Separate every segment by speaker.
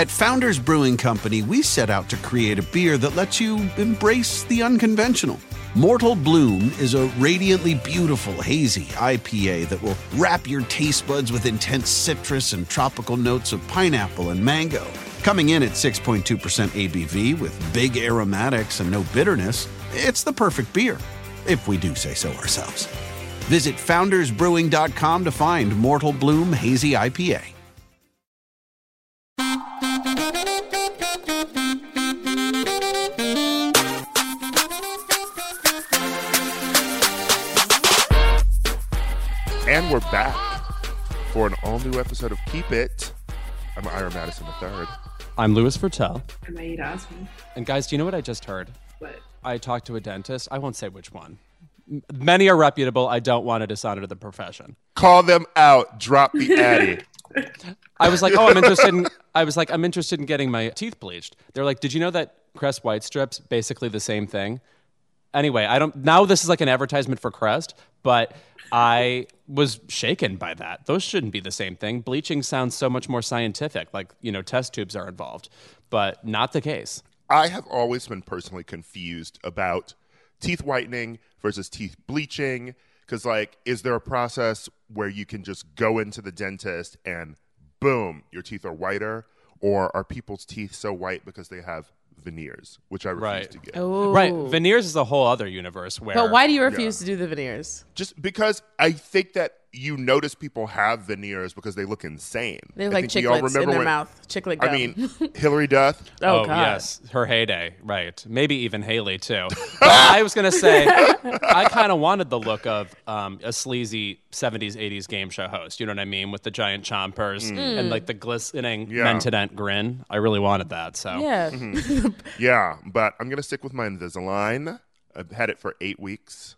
Speaker 1: At Founders Brewing Company, we set out to create a beer that lets you embrace the unconventional. Mortal Bloom is a radiantly beautiful, hazy IPA that will wrap your taste buds with intense citrus and tropical notes of pineapple and mango. Coming in at 6.2% ABV with big aromatics and no bitterness, it's the perfect beer, if we do say so ourselves. Visit foundersbrewing.com to find Mortal Bloom Hazy IPA.
Speaker 2: We're back for an all new episode of Keep It. I'm Ira Madison III.
Speaker 3: I'm Louis Virtel.
Speaker 4: Am I Aida Osman?
Speaker 3: And guys, do you know what I just heard?
Speaker 4: What?
Speaker 3: I talked to a dentist. I won't say which one. M- Many are reputable. I don't want to dishonor the profession.
Speaker 2: Call them out. Drop the Addy.
Speaker 3: I was like, oh, I'm interested in. I was like, I'm interested in getting my teeth bleached. They're like, did you know that Crest White Strips basically the same thing? Anyway, I don't. Now this is like an advertisement for Crest, but I was shaken by that. Those shouldn't be the same thing. Bleaching sounds so much more scientific, like you know, test tubes are involved, but not the case.
Speaker 2: I have always been personally confused about teeth whitening versus teeth bleaching. Because, like, is there a process where you can just go into the dentist and boom, your teeth are whiter? Or are people's teeth so white because they have veneers, which I refuse
Speaker 3: Right.
Speaker 2: to get?
Speaker 5: Oh.
Speaker 3: Right, veneers is a whole other universe where.
Speaker 5: But why do you refuse to do the veneers?
Speaker 2: Just because I think that you notice people have veneers because they look insane.
Speaker 5: They have
Speaker 2: I
Speaker 5: like
Speaker 2: think we all
Speaker 5: chiclets in
Speaker 2: remember
Speaker 5: their
Speaker 2: when-
Speaker 5: mouth. Chiclet gum.
Speaker 2: I mean, Hilary Duff.
Speaker 5: oh,
Speaker 3: Oh,
Speaker 5: God.
Speaker 3: yes, her heyday, right? Maybe even Haylie too. But I was gonna say, I kind of wanted the look of um, a sleazy '70s, '80s game show host. You know what I mean, with the giant chompers and like the glistening
Speaker 2: Yeah.
Speaker 3: Mentadent grin. I really wanted that. So
Speaker 5: Yeah.
Speaker 2: Mm-hmm. Yeah, but I'm gonna stick with my Invisalign. I've had it for eight weeks.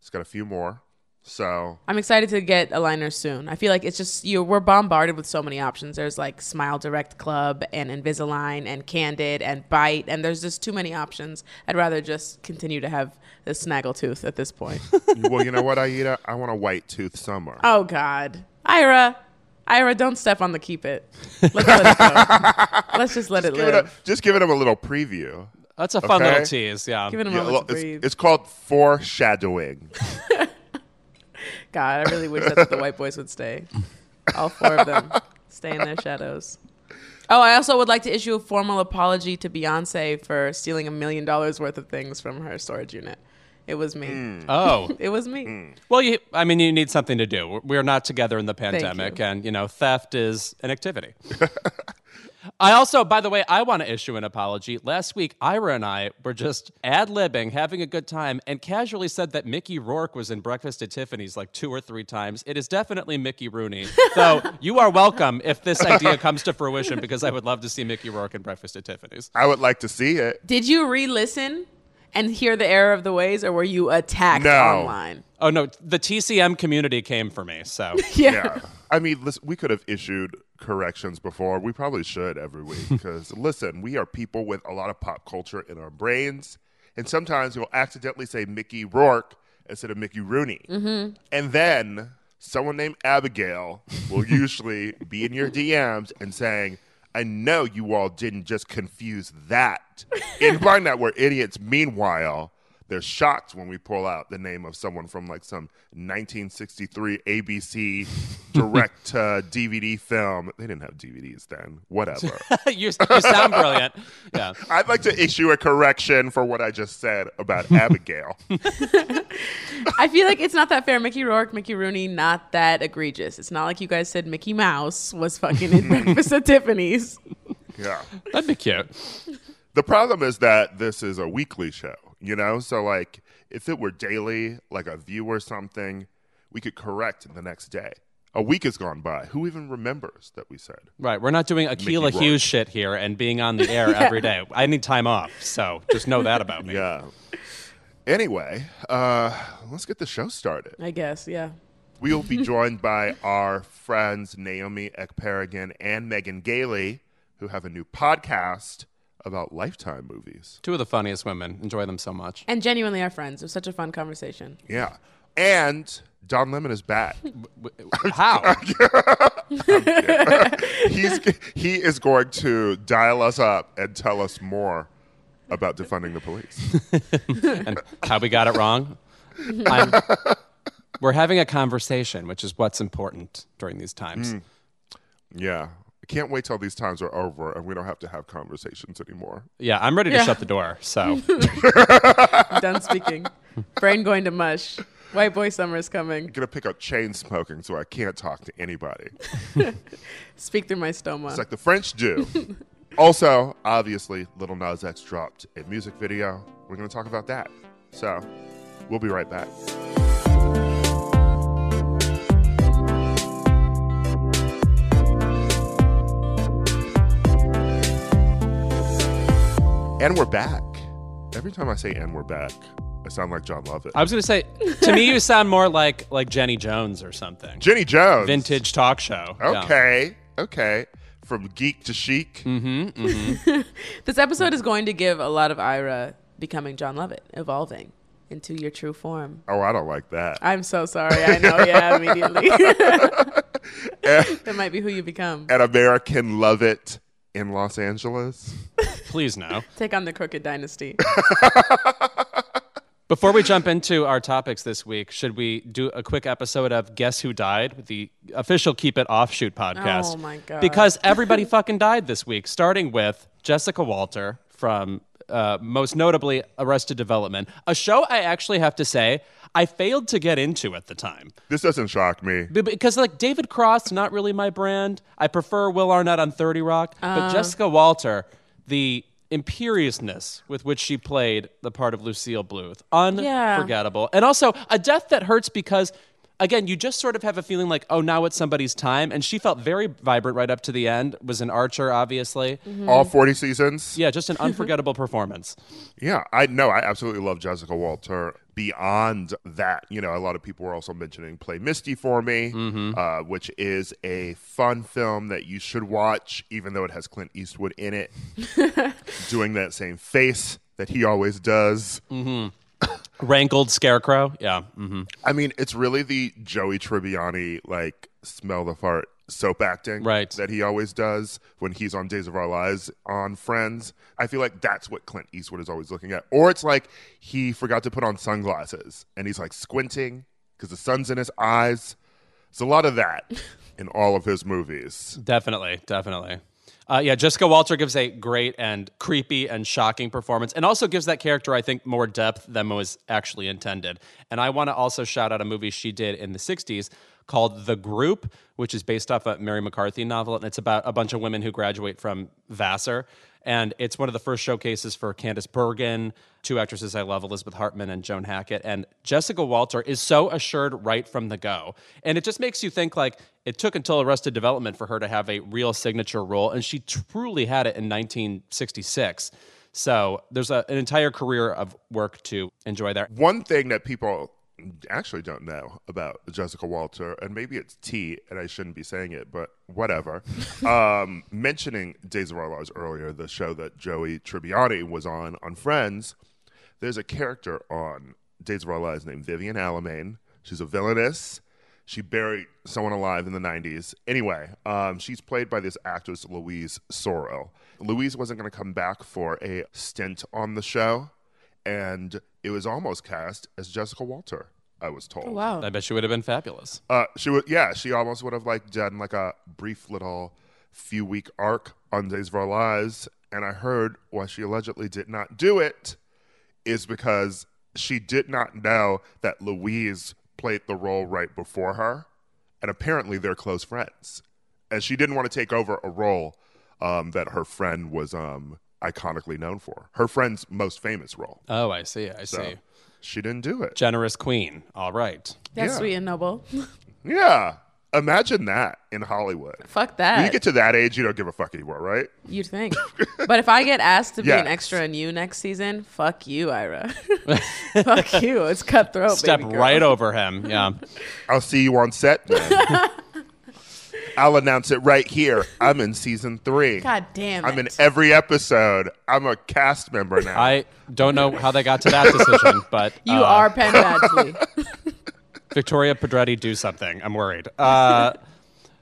Speaker 2: It's got a few more. So
Speaker 5: I'm excited to get aligners soon. I feel like it's just you. We're bombarded with so many options. There's like Smile Direct Club and Invisalign and Candid and Byte, and there's just too many options. I'd rather just continue to have the snaggle tooth at this point.
Speaker 2: well, you know what, Aida? I want a white tooth somewhere.
Speaker 5: oh God, Ira, Ira, don't step on the keep it. Let's let it go. Let's just let it
Speaker 2: Give it
Speaker 5: live.
Speaker 2: a- just giving him a little preview.
Speaker 3: that's a fun
Speaker 2: Okay.
Speaker 3: little tease. Yeah.
Speaker 5: Give it a
Speaker 2: Yeah,
Speaker 5: moment
Speaker 2: well,
Speaker 5: to
Speaker 2: it's,
Speaker 5: breathe.
Speaker 2: it's called foreshadowing.
Speaker 5: God, I really wish that's what the white boys would stay. All four of them stay in their shadows. Oh, I also would like to issue a formal apology to Beyonce for stealing a million dollars worth of things from her storage unit. It was me.
Speaker 2: Hmm.
Speaker 3: Oh.
Speaker 5: It was me.
Speaker 3: Well, you, I mean, you need something to do. We're not together in the
Speaker 5: you.
Speaker 3: pandemic, and you know, theft is an activity. I also, by the way, I want to issue an apology. Last week, Ira and I were just ad libbing, having a good time, and casually said that Mickey Rourke was in Breakfast at Tiffany's like two or three times. It is definitely Mickey Rooney. so you are welcome if this idea comes to fruition, because I would love to see Mickey Rourke in Breakfast at Tiffany's.
Speaker 2: I would like to see it.
Speaker 5: Did you re-listen and hear the error of the ways, or were you attacked
Speaker 2: No.
Speaker 5: online?
Speaker 3: Oh no, the TCM community came for me. So
Speaker 2: Yeah. I mean, listen, we could have issued corrections before. We probably should every week because, listen, we are people with a lot of pop culture in our brains. And sometimes we'll accidentally say Mickey Rourke instead of Mickey Rooney.
Speaker 5: Mm-hmm.
Speaker 2: And then someone named Abigail will usually be in your DMs and saying, I know you all didn't just confuse that. And find that we're idiots. Meanwhile, they're shocked when we pull out the name of someone from like some 1963 ABC direct uh, DVD film. They didn't have DVDs then. Whatever.
Speaker 3: you, you sound brilliant. Yeah.
Speaker 2: I'd like to issue a correction for what I just said about Abigail.
Speaker 5: I feel like it's not that fair. Mickey Rourke, Mickey Rooney, not that egregious. It's not like you guys said Mickey Mouse was fucking in Breakfast at Tiffany's.
Speaker 2: yeah.
Speaker 3: That'd be cute.
Speaker 2: The problem is that this is a weekly show, you know? So, like, if it were daily, like a view or something, we could correct the next day. A week has gone by. Who even remembers that we said?
Speaker 3: Right. We're not doing Aquila
Speaker 2: Rourke.
Speaker 3: Hughes shit here and being on the air every day. I need time off. So just know that about me.
Speaker 2: Yeah. Anyway, uh, let's get the show started.
Speaker 5: I guess, yeah.
Speaker 2: We will be joined by our friends Naomi Ekperigan and Megan Gailey, who have a new podcast about Lifetime movies.
Speaker 3: Two of the funniest women. Enjoy them so much.
Speaker 5: And genuinely our friends. It was such a fun conversation.
Speaker 2: Yeah. And Don Lemon is back.
Speaker 3: How?
Speaker 2: He's he is going to dial us up and tell us more about defunding the police.
Speaker 3: and how we got it wrong? I'm, we're having a conversation, which is what's important during these times. Mm.
Speaker 2: Yeah. I can't wait till these times are over and we don't have to have conversations anymore.
Speaker 3: Yeah, I'm ready to
Speaker 5: Yeah.
Speaker 3: shut the door. So
Speaker 5: Done speaking. Brain going to mush. White boy summer is coming.
Speaker 2: I'm gonna pick up chain smoking so I can't talk to anybody.
Speaker 5: Speak through my stoma.
Speaker 2: It's like the French do. also, obviously, Lil Nas X dropped a music video. We're gonna talk about that. So we'll be right back. And we're back. Every time I say "and we're back," I sound like Jon Lovett.
Speaker 3: I was going to say, to me, you sound more like like Jenny Jones or something.
Speaker 2: Jenny Jones.
Speaker 3: Vintage talk show. Yeah.
Speaker 2: Okay. Okay. From geek to chic. Mm-hmm, mm-hmm.
Speaker 5: This episode is going to give a lot of Ira becoming Jon Lovett, evolving into your true form.
Speaker 2: Oh, I don't like that.
Speaker 5: I'm so sorry. I know. Yeah, immediately. that might be who you become.
Speaker 2: An American love it in Los Angeles.
Speaker 3: Please no.
Speaker 5: Take on the Crooked Dynasty.
Speaker 3: Before we jump into our topics this week, should we do a quick episode of Guess Who Died with the official Keep It Offshoot podcast?
Speaker 5: Oh, my God.
Speaker 3: Because everybody fucking died this week, starting with Jessica Walter from uh, most notably Arrested Development, a show I actually have to say I failed to get into at the time.
Speaker 2: This doesn't shock me.
Speaker 3: Because like David Cross, not really my brand. I prefer Will Arnett on Thirty Rock, but Jessica Walter, the imperiousness with which she played the part of Lucille Bluth, unforgettable, and also a death that hurts because. Again, you just sort of have a feeling like, oh, now it's somebody's time. And she felt very vibrant right up to the end. Was an archer, obviously. Mm-hmm.
Speaker 2: All 40 seasons?
Speaker 3: Yeah, just an unforgettable performance.
Speaker 2: Yeah, I know. I absolutely love Jessica Walter. Beyond that, you know, a lot of people were also mentioning Play Misty for Me, mm-hmm. uh, which is a fun film that you should watch, even though it has Clint Eastwood in it, doing that same face that he always does. Mm-hmm.
Speaker 3: Rankled scarecrow. Yeah. hmm
Speaker 2: I mean, it's really the Joey Tribbiani like smell the fart soap acting
Speaker 3: Right.
Speaker 2: that he always does when he's on Days of Our Lives on Friends. I feel like that's what Clint Eastwood is always looking at. Or it's like he forgot to put on sunglasses and he's like squinting because the sun's in his eyes. It's a lot of that in all of his movies.
Speaker 3: Definitely, definitely. Uh, yeah, Jessica Walter gives a great and creepy and shocking performance, and also gives that character, I think, more depth than was actually intended. And I want to also shout out a movie she did in the '60s called The Group, which is based off a Mary McCarthy novel, and it's about a bunch of women who graduate from Vassar. And it's one of the first showcases for Candice Bergen, two actresses I love, Elizabeth Hartman and Joan Hackett. And Jessica Walter is so assured right from the go. And it just makes you think like it took until Arrested Development for her to have a real signature role. And she truly had it in 1966. So there's a, an entire career of work to enjoy there.
Speaker 2: One thing that people actually don't know about Jessica Walter, and maybe it's T, and I shouldn't be saying it, but whatever. um, mentioning Days of Our Lives earlier, the show that Joey Tribbiani was on on Friends, there's a character on Days of Our Lives named Vivian Alamain. She's a villainess. She buried someone alive in the 90s. Anyway, um, she's played by this actress, Louise Sorel. Louise wasn't going to come back for a stint on the show, and it was almost cast as Jessica Walter, I was told.
Speaker 5: Wow.
Speaker 3: I bet she would have been fabulous.
Speaker 2: Uh, she would, yeah, she almost would have like done like a brief little few week arc on Days of Our Lives, and I heard why she allegedly did not do it is because she did not know that Louise played the role right before her, and apparently they're close friends, and she didn't want to take over a role um, that her friend was um, iconically known for, her friend's most famous role.
Speaker 3: Oh, I see. I
Speaker 2: So
Speaker 3: see.
Speaker 2: she didn't do it.
Speaker 3: Generous queen. All right.
Speaker 5: That's
Speaker 2: Yeah.
Speaker 5: sweet and noble.
Speaker 2: Yeah. Imagine that in Hollywood.
Speaker 5: Fuck
Speaker 2: When you get to that age, you don't give a fuck anymore, right?
Speaker 5: You'd think. but if I get asked to be an extra in you next season, fuck you, Ira. fuck you. It's cutthroat.
Speaker 3: Step
Speaker 5: baby girl.
Speaker 3: right over him. Yeah.
Speaker 2: I'll see you on set then. I'll announce it right here. I'm in season three.
Speaker 5: God damn it.
Speaker 2: I'm in every episode. I'm a cast member now.
Speaker 3: I don't know how they got to that decision, but
Speaker 5: you
Speaker 3: uh,
Speaker 5: are Penn Badgley.
Speaker 3: Victoria Pedretti, do something. I'm worried. Uh,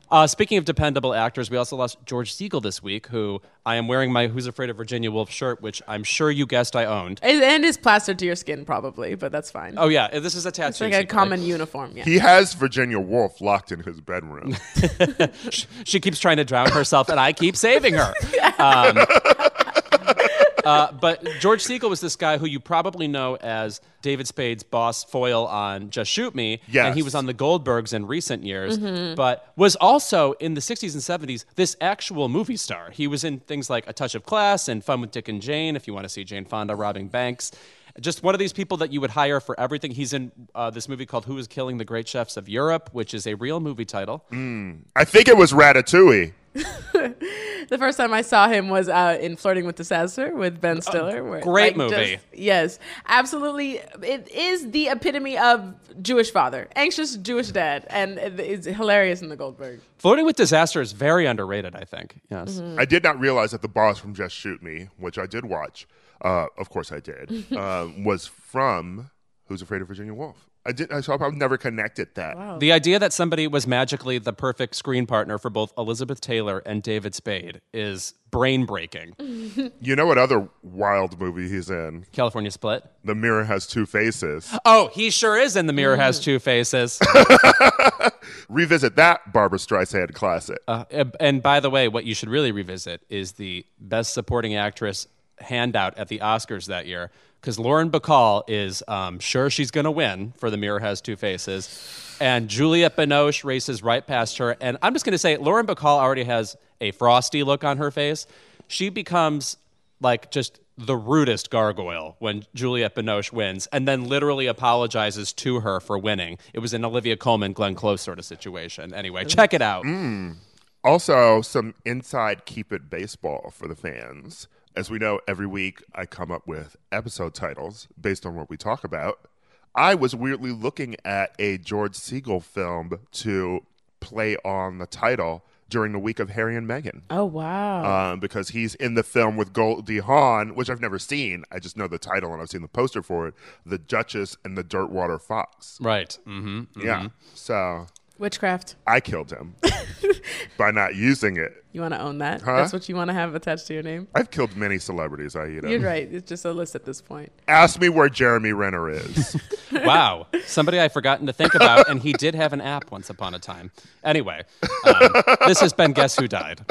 Speaker 3: uh, speaking of dependable actors, we also lost George Segal this week, who I am wearing my Who's Afraid of Virginia Woolf shirt, which I'm sure you guessed I owned.
Speaker 5: And, and is plastered to your skin probably, but that's fine.
Speaker 3: Oh, yeah, this is a tattoo.
Speaker 5: it's like a
Speaker 3: secret.
Speaker 5: common uniform. Yeah.
Speaker 2: He has Virginia Woolf locked in his bedroom.
Speaker 3: She keeps trying to drown herself, and I keep saving her. Um, uh, but George Segal was this guy who you probably know as David Spade's boss foil on Just Shoot Me.
Speaker 2: Yes.
Speaker 3: And he was on the Goldbergs in recent years, but was also in the 60s and 70s this actual movie star. He was in things like A Touch of Class and Fun with Dick and Jane, if you want to see Jane Fonda robbing banks. Just one of these people that you would hire for everything. He's in uh, this movie called Who is Killing the Great Chefs of Europe, which is a real movie title.
Speaker 2: I think it was Ratatouille.
Speaker 5: The first time I saw him was uh, in Flirting with Disaster with Ben Stiller. where,
Speaker 3: great
Speaker 5: like,
Speaker 3: movie.
Speaker 5: just- yes, absolutely. It is the epitome of Jewish father, anxious Jewish dad, and it's hilarious in the Goldberg.
Speaker 3: Flirting with Disaster is very underrated, I think. Yes.
Speaker 5: Mm-hmm.
Speaker 2: I did not realize that the boss from Just Shoot Me, which I did watch, uh, of course I did, uh, was from Who's Afraid of Virginia Woolf. I did. I saw. I've never connected that.
Speaker 3: The idea that somebody was magically the perfect screen partner for both Elizabeth Taylor and David Spade is brain breaking.
Speaker 2: You know what other wild movie he's in?
Speaker 3: California Split.
Speaker 2: The Mirror Has Two Faces.
Speaker 3: Oh, he sure is in The Mirror Has Two Faces.
Speaker 2: Revisit that Barbra Streisand classic.
Speaker 3: Uh, and by the way, what you should really revisit is the Best Supporting Actress handout at the Oscars that year. Because Lauren Bacall is um, sure she's going to win for The Mirror Has Two Faces. And Juliette Binoche races right past her. And I'm just going to say, Lauren Bacall already has a frosty look on her face. She becomes like just the rudest gargoyle when Juliette Binoche wins and then literally apologizes to her for winning. It was an Olivia Colman, Glenn Close sort of situation. Anyway, check it out.
Speaker 2: Also, some inside Keep It baseball for the fans. As we know, every week I come up with episode titles based on what we talk about. I was weirdly looking at a George Segal film to play on the title during the week of Harry and Meghan.
Speaker 5: Oh wow!
Speaker 2: Um, because he's in the film with Goldie Hawn, which I've never seen. I just know the title and I've seen the poster for it The Duchess and the Dirtwater Fox.
Speaker 3: Right. Mm-hmm.
Speaker 2: Yeah. So
Speaker 5: Witchcraft.
Speaker 2: I killed him by not using it.
Speaker 5: You want to own that?
Speaker 2: Huh?
Speaker 5: That's what you want to have attached to your name.
Speaker 2: I've killed many celebrities, Aida.
Speaker 5: You're right. It's just a list at this point.
Speaker 2: Ask me where Jeremy Renner is.
Speaker 3: Wow. Somebody I've forgotten to think about, and he did have an app once upon a time. Anyway, um, this has been Guess Who Died.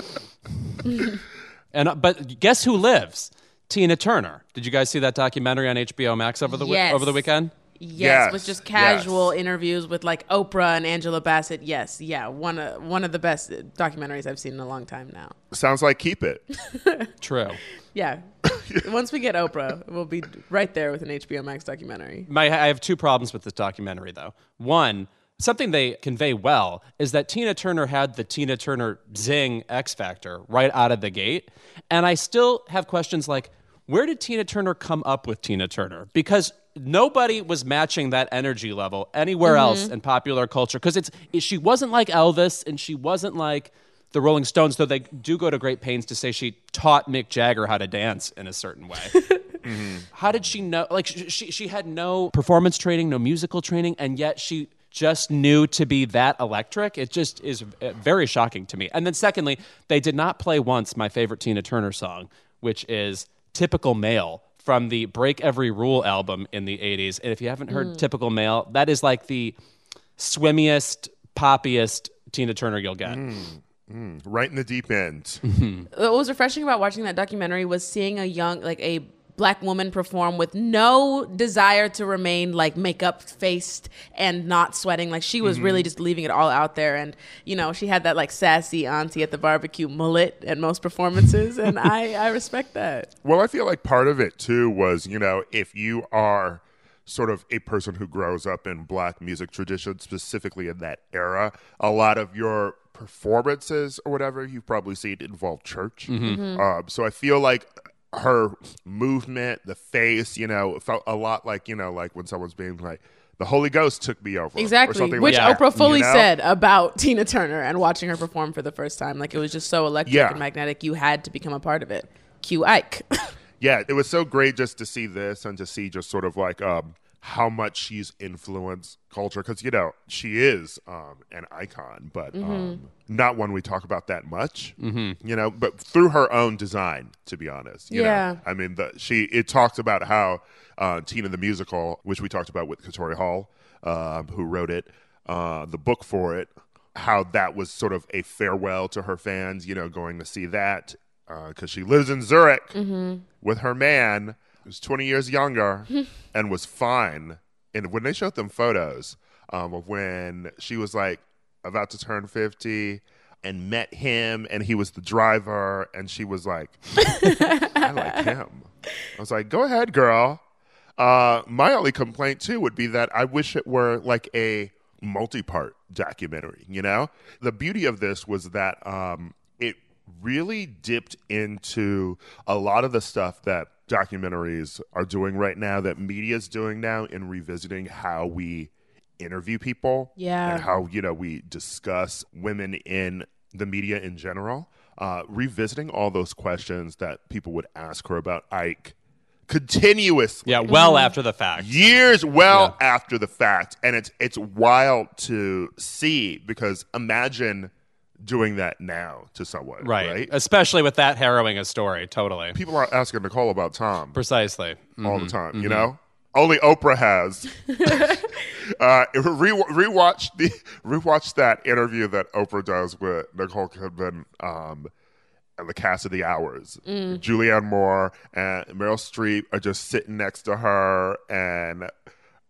Speaker 3: and uh, But guess who lives? Tina Turner. Did you guys see that documentary on HBO Max over the, wi- over the weekend?
Speaker 5: Yes,
Speaker 2: Yes,
Speaker 5: with just casual
Speaker 2: yes.
Speaker 5: interviews with like Oprah and Angela Bassett. Yes, yeah, one of one of the best documentaries I've seen in a long time now.
Speaker 2: Sounds like keep it.
Speaker 3: True.
Speaker 5: Yeah, once we get Oprah, we'll be right there with an HBO Max documentary.
Speaker 3: My, I have two problems with this documentary, though. One, something they convey well is that Tina Turner had the Tina Turner zing X Factor right out of the gate. And I still have questions like, where did Tina Turner come up with Tina Turner? Because nobody was matching that energy level anywhere else in popular culture. Because it's it- she wasn't like Elvis, and she wasn't like the Rolling Stones, though they do go to great pains to say she taught Mick Jagger how to dance in a certain way. How did she know? Like she, she she had no performance training, no musical training, and yet she just knew to be that electric. It just is uh, very shocking to me. And then secondly, they did not play once my favorite Tina Turner song, which is "Typical Male" from the Break Every Rule album in the '80s. And if you haven't heard hmm. "Typical Male," that is like the swimmiest, poppiest Tina Turner you'll get. Hmm. Hmm.
Speaker 2: Right in the deep end.
Speaker 5: What was refreshing about watching that documentary was seeing a young, like a black woman perform with no desire to remain like makeup faced and not sweating. Like she was really just leaving it all out there. And, you know, she had that like sassy auntie at the barbecue mullet at most performances. and I, I respect that.
Speaker 2: Well, I feel like part of it too was, you know, if you are sort of a person who grows up in black music tradition, specifically in that era, a lot of your performances or whatever you've probably seen involve church. Um, so I feel like her movement, the face, you know, felt a lot like, you know, like when someone's being like, the Holy Ghost took me over.
Speaker 5: Exactly. Which
Speaker 2: like
Speaker 5: Oprah fully
Speaker 2: you know?
Speaker 5: said about Tina Turner and watching her perform for the first time. Like it was just so electric
Speaker 2: Yeah.
Speaker 5: and magnetic. You had to become a part of it. Cue Ike.
Speaker 2: yeah, it was so great just to see this and to see just sort of like um, how much she's influenced culture because you know she is um, an icon, but
Speaker 5: Mm-hmm.
Speaker 2: um, not one we talk about that much. Mm-hmm. You know, but through her own design, to be honest. You know?
Speaker 5: Yeah.
Speaker 2: I mean, the, she it talks about how uh, Tina the musical, which we talked about with Katori Hall, um, who wrote it, uh, the book for it, how that was sort of a farewell to her fans. You know, going to see that because she lives in Zurich with her man, who's twenty years younger, and was fine. And when they showed them photos um, of when she was like about to turn fifty. And met him, and he was the driver, and she was like, I like him. I was like, go ahead, girl. Uh, my only complaint too would be that I wish it were like a multi-part documentary. You know, the beauty of this was that um, it really dipped into a lot of the stuff that documentaries are doing right now, that media is doing now, in revisiting how we interview people,
Speaker 5: Yeah.
Speaker 2: and how you know we discuss women in the media in general. Uh, revisiting all those questions that people would ask her about Ike continuously
Speaker 3: Yeah, well after the fact.
Speaker 2: years well after the fact and it's it's wild to see because imagine doing that now to someone
Speaker 3: Right.
Speaker 2: right,
Speaker 3: Especially with that harrowing a story. Totally.
Speaker 2: people are asking nicole about tom
Speaker 3: Precisely.
Speaker 2: all the time you know only oprah has uh re- rewatch the rewatch that interview that oprah does with nicole kidman um and the cast of the hours. Julianne Moore and Meryl Streep are just sitting next to her, and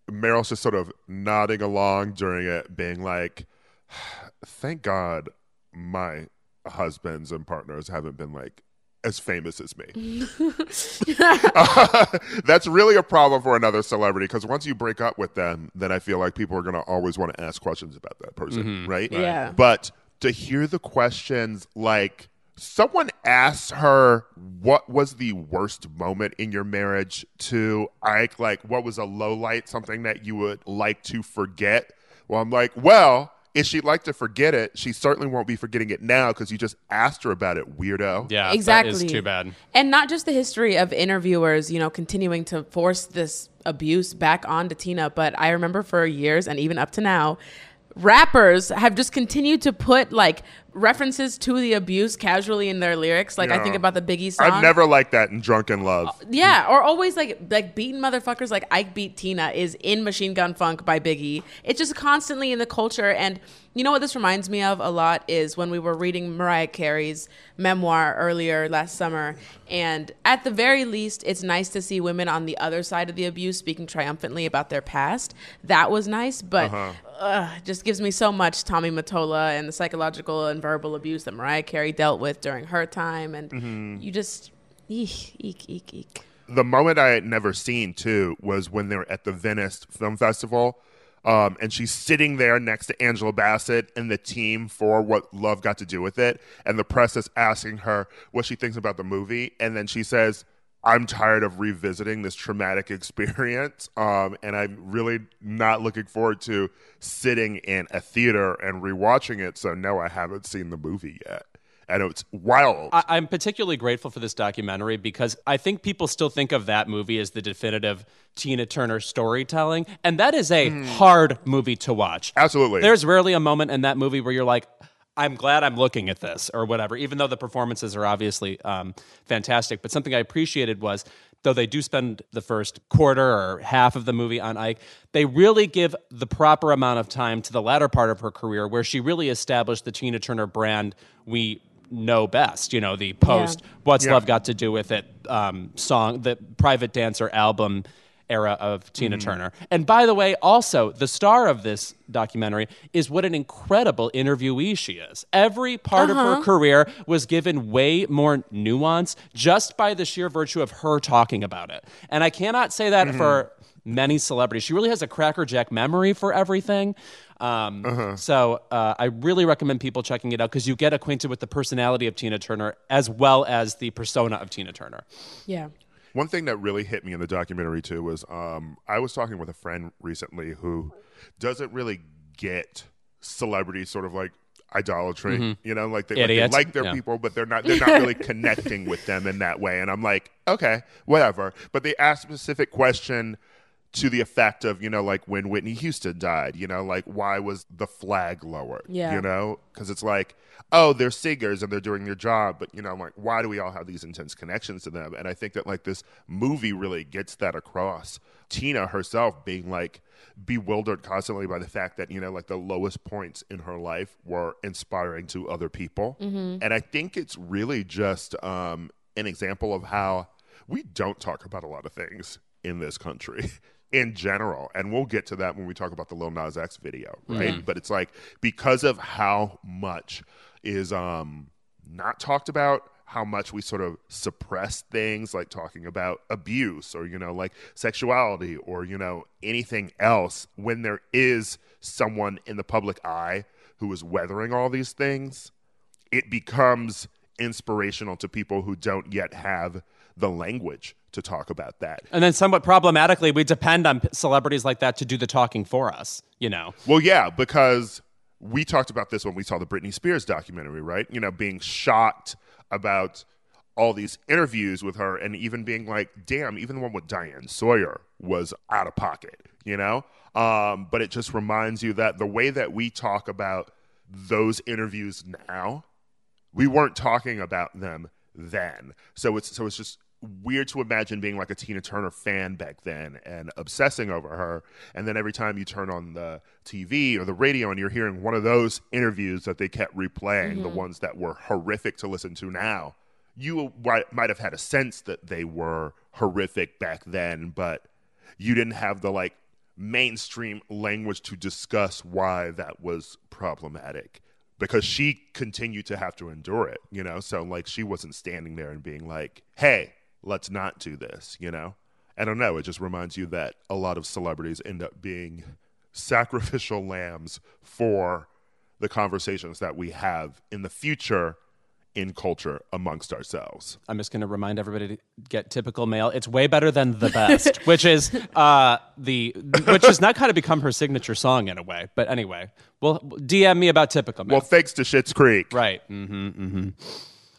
Speaker 2: Meryl's just sort of nodding along during it, being like, "Thank God my husbands and partners haven't been like as famous as me." that's really a problem for another celebrity because once you break up with them, then I feel like people are going to always want to ask questions about that person, mm-hmm. right?
Speaker 5: Yeah.
Speaker 2: But to hear the questions like someone asked her what was the worst moment in your marriage to Ike, like what was a low light, something that you would like to forget. Well, I'm like, well, if she'd like to forget it, she certainly won't be forgetting it now because you just asked her about it, weirdo.
Speaker 3: Yeah,
Speaker 5: exactly.
Speaker 3: That is too bad.
Speaker 5: And not just the history of interviewers, you know, continuing to force this abuse back onto Tina, but I remember for years and even up to now, rappers have just continued to put like references to the abuse casually in their lyrics. Like I think about the Biggie song.
Speaker 2: I've never liked that in Drunken Love.
Speaker 5: Uh, yeah, or always like like beating motherfuckers like Ike beat Tina is in Machine Gun Funk by Biggie. It's just constantly in the culture and you know what this reminds me of a lot is when we were reading Mariah Carey's memoir earlier last summer and at the very least it's nice to see women on the other side of the abuse speaking triumphantly about their past. That was nice, but uh-huh. ugh, it just gives me so much Tommy Mottola and the psychological and verbal abuse that Mariah Carey dealt with during her time and you just eek eek eek eek.
Speaker 2: the moment I had never seen too was when they were at the Venice Film Festival. Um, and she's sitting there next to Angela Bassett and the team for what Love Got to Do with It. And the press is asking her what she thinks about the movie. And then she says, I'm tired of revisiting this traumatic experience. Um, and I'm really not looking forward to sitting in a theater and rewatching it. So, no, I haven't seen the movie yet. And it's wild.
Speaker 3: I, I'm particularly grateful for this documentary because I think people still think of that movie as the definitive Tina Turner storytelling, and that is a hard movie to watch.
Speaker 2: Absolutely.
Speaker 3: There's rarely a moment in that movie where you're like, I'm glad I'm looking at this or whatever, even though the performances are obviously um, fantastic. But something I appreciated was, though they do spend the first quarter or half of the movie on Ike, they really give the proper amount of time to the latter part of her career where she really established the Tina Turner brand we know best. You know, the post What's
Speaker 2: Yeah.
Speaker 3: Love Got to Do with It um, song, the Private Dancer album era of Tina Turner. And by the way, also, the star of this documentary is what an incredible interviewee she is. Every part of her career was given way more nuance just by the sheer virtue of her talking about it. And I cannot say that for many celebrities. She really has a crackerjack memory for everything. Um, So uh, I really recommend people checking it out because you get acquainted with the personality of Tina Turner as well as the persona of Tina Turner.
Speaker 5: Yeah.
Speaker 2: One thing that really hit me in the documentary too was um, I was talking with a friend recently who doesn't really get celebrity sort of like idolatry. You know, like they, like they like their
Speaker 3: Yeah.
Speaker 2: people, but they're not they're not really connecting with them in that way. And I'm like, okay, whatever. But they asked a specific question to the effect of, you know, like when Whitney Houston died, you know, like why was the flag lowered?
Speaker 5: Yeah.
Speaker 2: You know, because it's like, oh, they're singers and they're doing their job, but, you know, I'm like, why do we all have these intense connections to them? And I think that, like, this movie really gets that across. Tina herself being like, bewildered constantly by the fact that you know like the lowest points in her life were inspiring to other people and i think it's really just um, an example of how we don't talk about a lot of things in this country in general and we'll get to that when we talk about the Lil Nas X video right? But it's like because of how much is um not talked about how much we sort of suppress things like talking about abuse or you know like sexuality or you know anything else when there is someone in the public eye who is weathering all these things it becomes inspirational to people who don't yet have the language to talk about that
Speaker 3: And then, somewhat problematically, we depend on celebrities like that to do the talking for us. You know,
Speaker 2: Well, yeah, because we talked about this when we saw the Britney Spears documentary, right? You know, being shocked about all these interviews with her and even being like, damn, even the one with Diane Sawyer was out of pocket, you know? Um, but it just reminds you that the way that we talk about those interviews now, we weren't talking about them then. So it's so it's just weird to imagine being like a Tina Turner fan back then and obsessing over her. And then every time you turn on the TV or the radio and you're hearing one of those interviews that they kept replaying, the mm-hmm. ones that were horrific to listen to now, you might have had a sense that they were horrific back then, but you didn't have the like mainstream language to discuss why that was problematic because she continued to have to endure it, you know? So, like, she wasn't standing there and being like, hey, let's not do this, you know? I don't know. It just reminds you that a lot of celebrities end up being sacrificial lambs for the conversations that we have in the future in culture amongst ourselves.
Speaker 3: I'm just going to remind everybody to get typical male. It's way better than the best, which is uh, the which has not kind of become her signature song in a way. But anyway, well, DM me about typical male.
Speaker 2: Well, thanks to Schitt's Creek.
Speaker 3: Right. Mm-hmm, mm-hmm.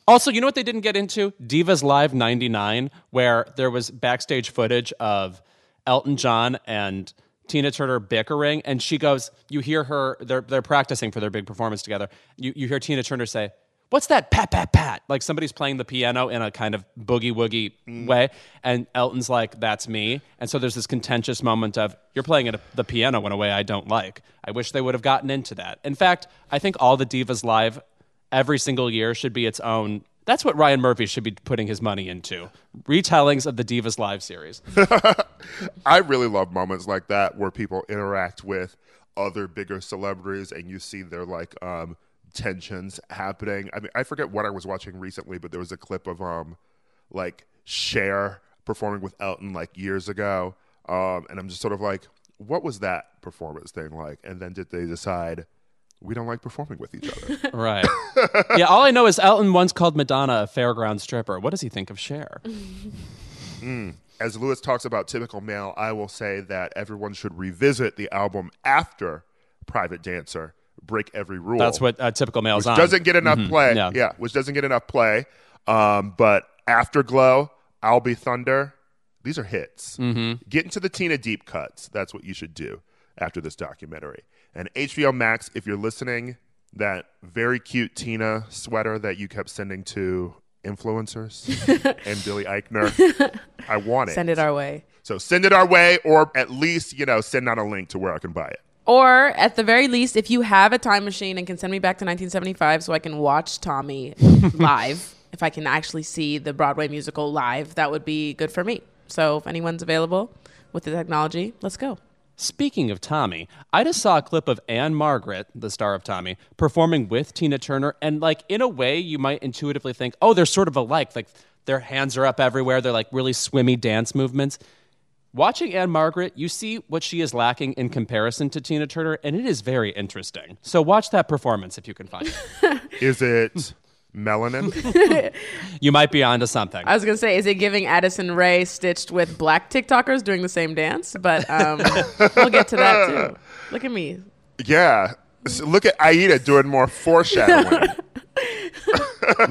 Speaker 3: Also, you know what they didn't get into? Divas Live 99, where there was backstage footage of Elton John and Tina Turner bickering, and she goes, you hear her, they're, they're practicing for their big performance together. You, you hear Tina Turner say, What's that pat, pat, pat? Like somebody's playing the piano in a kind of boogie woogie mm. way. And Elton's like, That's me. And so there's this contentious moment of, You're playing it, the piano in a way I don't like. I wish they would have gotten into that. In fact, I think all the Divas Live every single year should be its own. That's what Ryan Murphy should be putting his money into. Retellings of the Divas Live series.
Speaker 2: I really love moments like that where people interact with other bigger celebrities and you see their like um tensions happening. I mean, I forget what I was watching recently, but there was a clip of um like Cher performing with Elton like years ago. Um and I'm just sort of like what was that performance thing like? And then did they decide we don't like performing with each other?
Speaker 3: Right. yeah, all I know is Elton once called Madonna a fairground stripper. What does he think of Cher?
Speaker 2: As Louis talks about typical male, I will say that everyone should revisit the album after Private Dancer, Break Every Rule.
Speaker 3: That's what uh, typical male's
Speaker 2: which
Speaker 3: on.
Speaker 2: doesn't get enough play.
Speaker 3: yeah.
Speaker 2: Yeah. which doesn't get enough play. Um, but Afterglow, I'll Be Thunder, these are hits. Mm-hmm. Get into the Tina deep cuts. That's what you should do after this documentary. And HBO Max, if you're listening, that very cute Tina sweater that you kept sending to influencers and Billy Eichner, I want it.
Speaker 5: Send it our way.
Speaker 2: So send it our way, or at least you know send out a link to where I can buy it.
Speaker 5: Or at the very least, if you have a time machine and can send me back to 1975 so I can watch Tommy live, if I can actually see the Broadway musical live, that would be good for me. So if anyone's available with the technology, let's go.
Speaker 3: Speaking of Tommy, I just saw a clip of Ann-Margret, the star of Tommy, performing with Tina Turner. And, like, in a way, you might intuitively think, oh, they're sort of alike. Like, their hands are up everywhere. They're like really swimmy dance movements. Watching Ann-Margret, you see what she is lacking in comparison to Tina Turner, and it is very interesting. So, watch that performance if you can find it.
Speaker 2: Is it melanin?
Speaker 3: You might be onto something.
Speaker 5: I was gonna say, is it giving Addison Rae stitched with black TikTokers doing the same dance? But um, we'll get to that too. Look at me.
Speaker 2: yeah. So look at Aida doing more foreshadowing.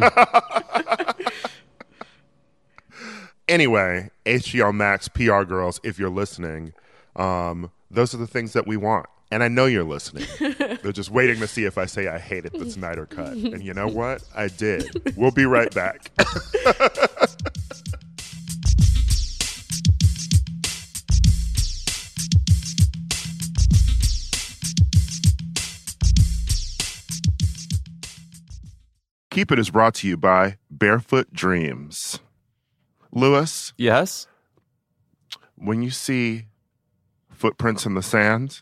Speaker 2: anyway, HBO Max PR girls, if you're listening, Um, those are the things that we want. And I know you're listening. They're just waiting to see if I say I hated the Snyder Cut. And you know what? I did. We'll be right back. Keep It is brought to you by Barefoot Dreams. Louis,
Speaker 3: Yes?
Speaker 2: when you see footprints in the sand,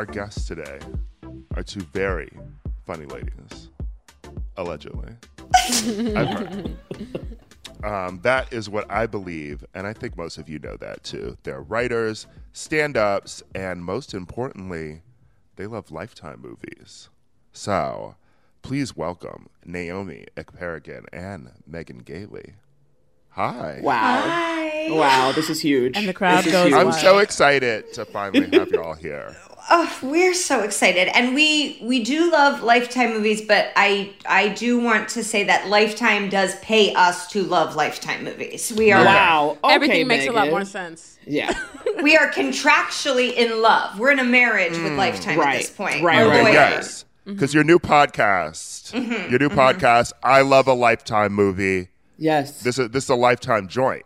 Speaker 2: Our guests today are two very funny ladies, allegedly. I've heard. Um, that is what I believe, and I think most of you know that too. They're writers, stand ups, and most importantly, they love Lifetime movies. So, please welcome Naomi Ekperigan and Megan Gailey. Hi.
Speaker 4: Wow. Wow, this is huge.
Speaker 5: And the crowd
Speaker 4: This
Speaker 5: goes.
Speaker 2: I'm
Speaker 5: wild.
Speaker 2: so excited to finally have you all here.
Speaker 6: Oh, we're so excited, and we we do love Lifetime movies, but I I do want to say that Lifetime does pay us to love Lifetime movies. We are
Speaker 4: Wow. Okay,
Speaker 5: Everything makes a lot more sense.
Speaker 4: Yeah.
Speaker 6: we are contractually in love. We're in a marriage with mm, Lifetime at this point.
Speaker 4: right,
Speaker 6: We're
Speaker 4: right,
Speaker 6: lawyers.
Speaker 2: Yes. Because your new podcast, mm-hmm. your new mm-hmm. podcast, I love a lifetime movie.
Speaker 4: Yes.
Speaker 2: This is this is a lifetime joint.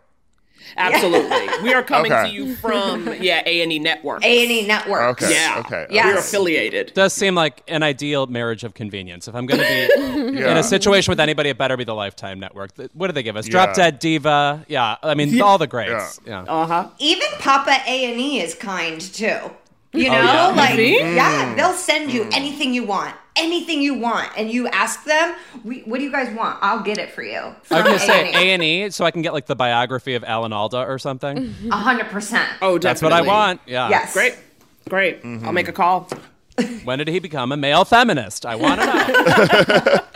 Speaker 4: Absolutely. We are coming
Speaker 2: Okay.
Speaker 4: to you from yeah A and E Network.
Speaker 6: A and E Network.
Speaker 2: Okay.
Speaker 4: Yeah.
Speaker 2: Okay.
Speaker 6: Yeah.
Speaker 4: We're
Speaker 6: Yes.
Speaker 4: affiliated.
Speaker 3: does seem like an ideal marriage of convenience. If I'm going to be
Speaker 2: Yeah.
Speaker 3: in a situation with anybody, it better be the Lifetime Network. What do they give us? Drop Dead Diva. Yeah, I mean all the greats. Yeah.
Speaker 4: Uh huh.
Speaker 6: Even Papa A and E is kind too. You know,
Speaker 3: yeah?
Speaker 6: like
Speaker 4: See?
Speaker 6: yeah, they'll send you anything you want, anything you want, and you ask them, we, "What do you guys want? I'll get it for you."
Speaker 3: I was going to say
Speaker 6: A&E.
Speaker 3: A and E, so I can get like the biography of Alan Alda or something.
Speaker 6: A hundred percent.
Speaker 4: Oh,
Speaker 3: That's what I want. Yeah.
Speaker 6: Yes.
Speaker 4: Great. Great. Mm-hmm. I'll make a call.
Speaker 3: When did he become a male feminist? I want to know.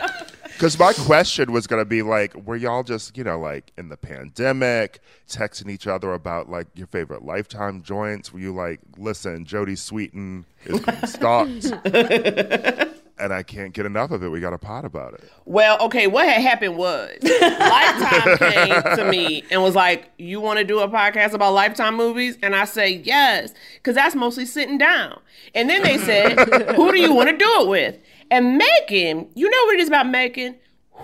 Speaker 2: Because my question was going to be like, were y'all just, you know, like in the pandemic, texting each other about like your favorite lifetime joints? Were you like, listen, Jodie Sweetin is being stalked, and I can't get enough of it. We got a pot about it.
Speaker 4: Well, okay, what had happened was Lifetime came to me and was like, You want to do a podcast about Lifetime movies? And I say, Yes, because that's mostly sitting down. And then they said, Who do you want to do it with? And Megan, you know what it is about Megan?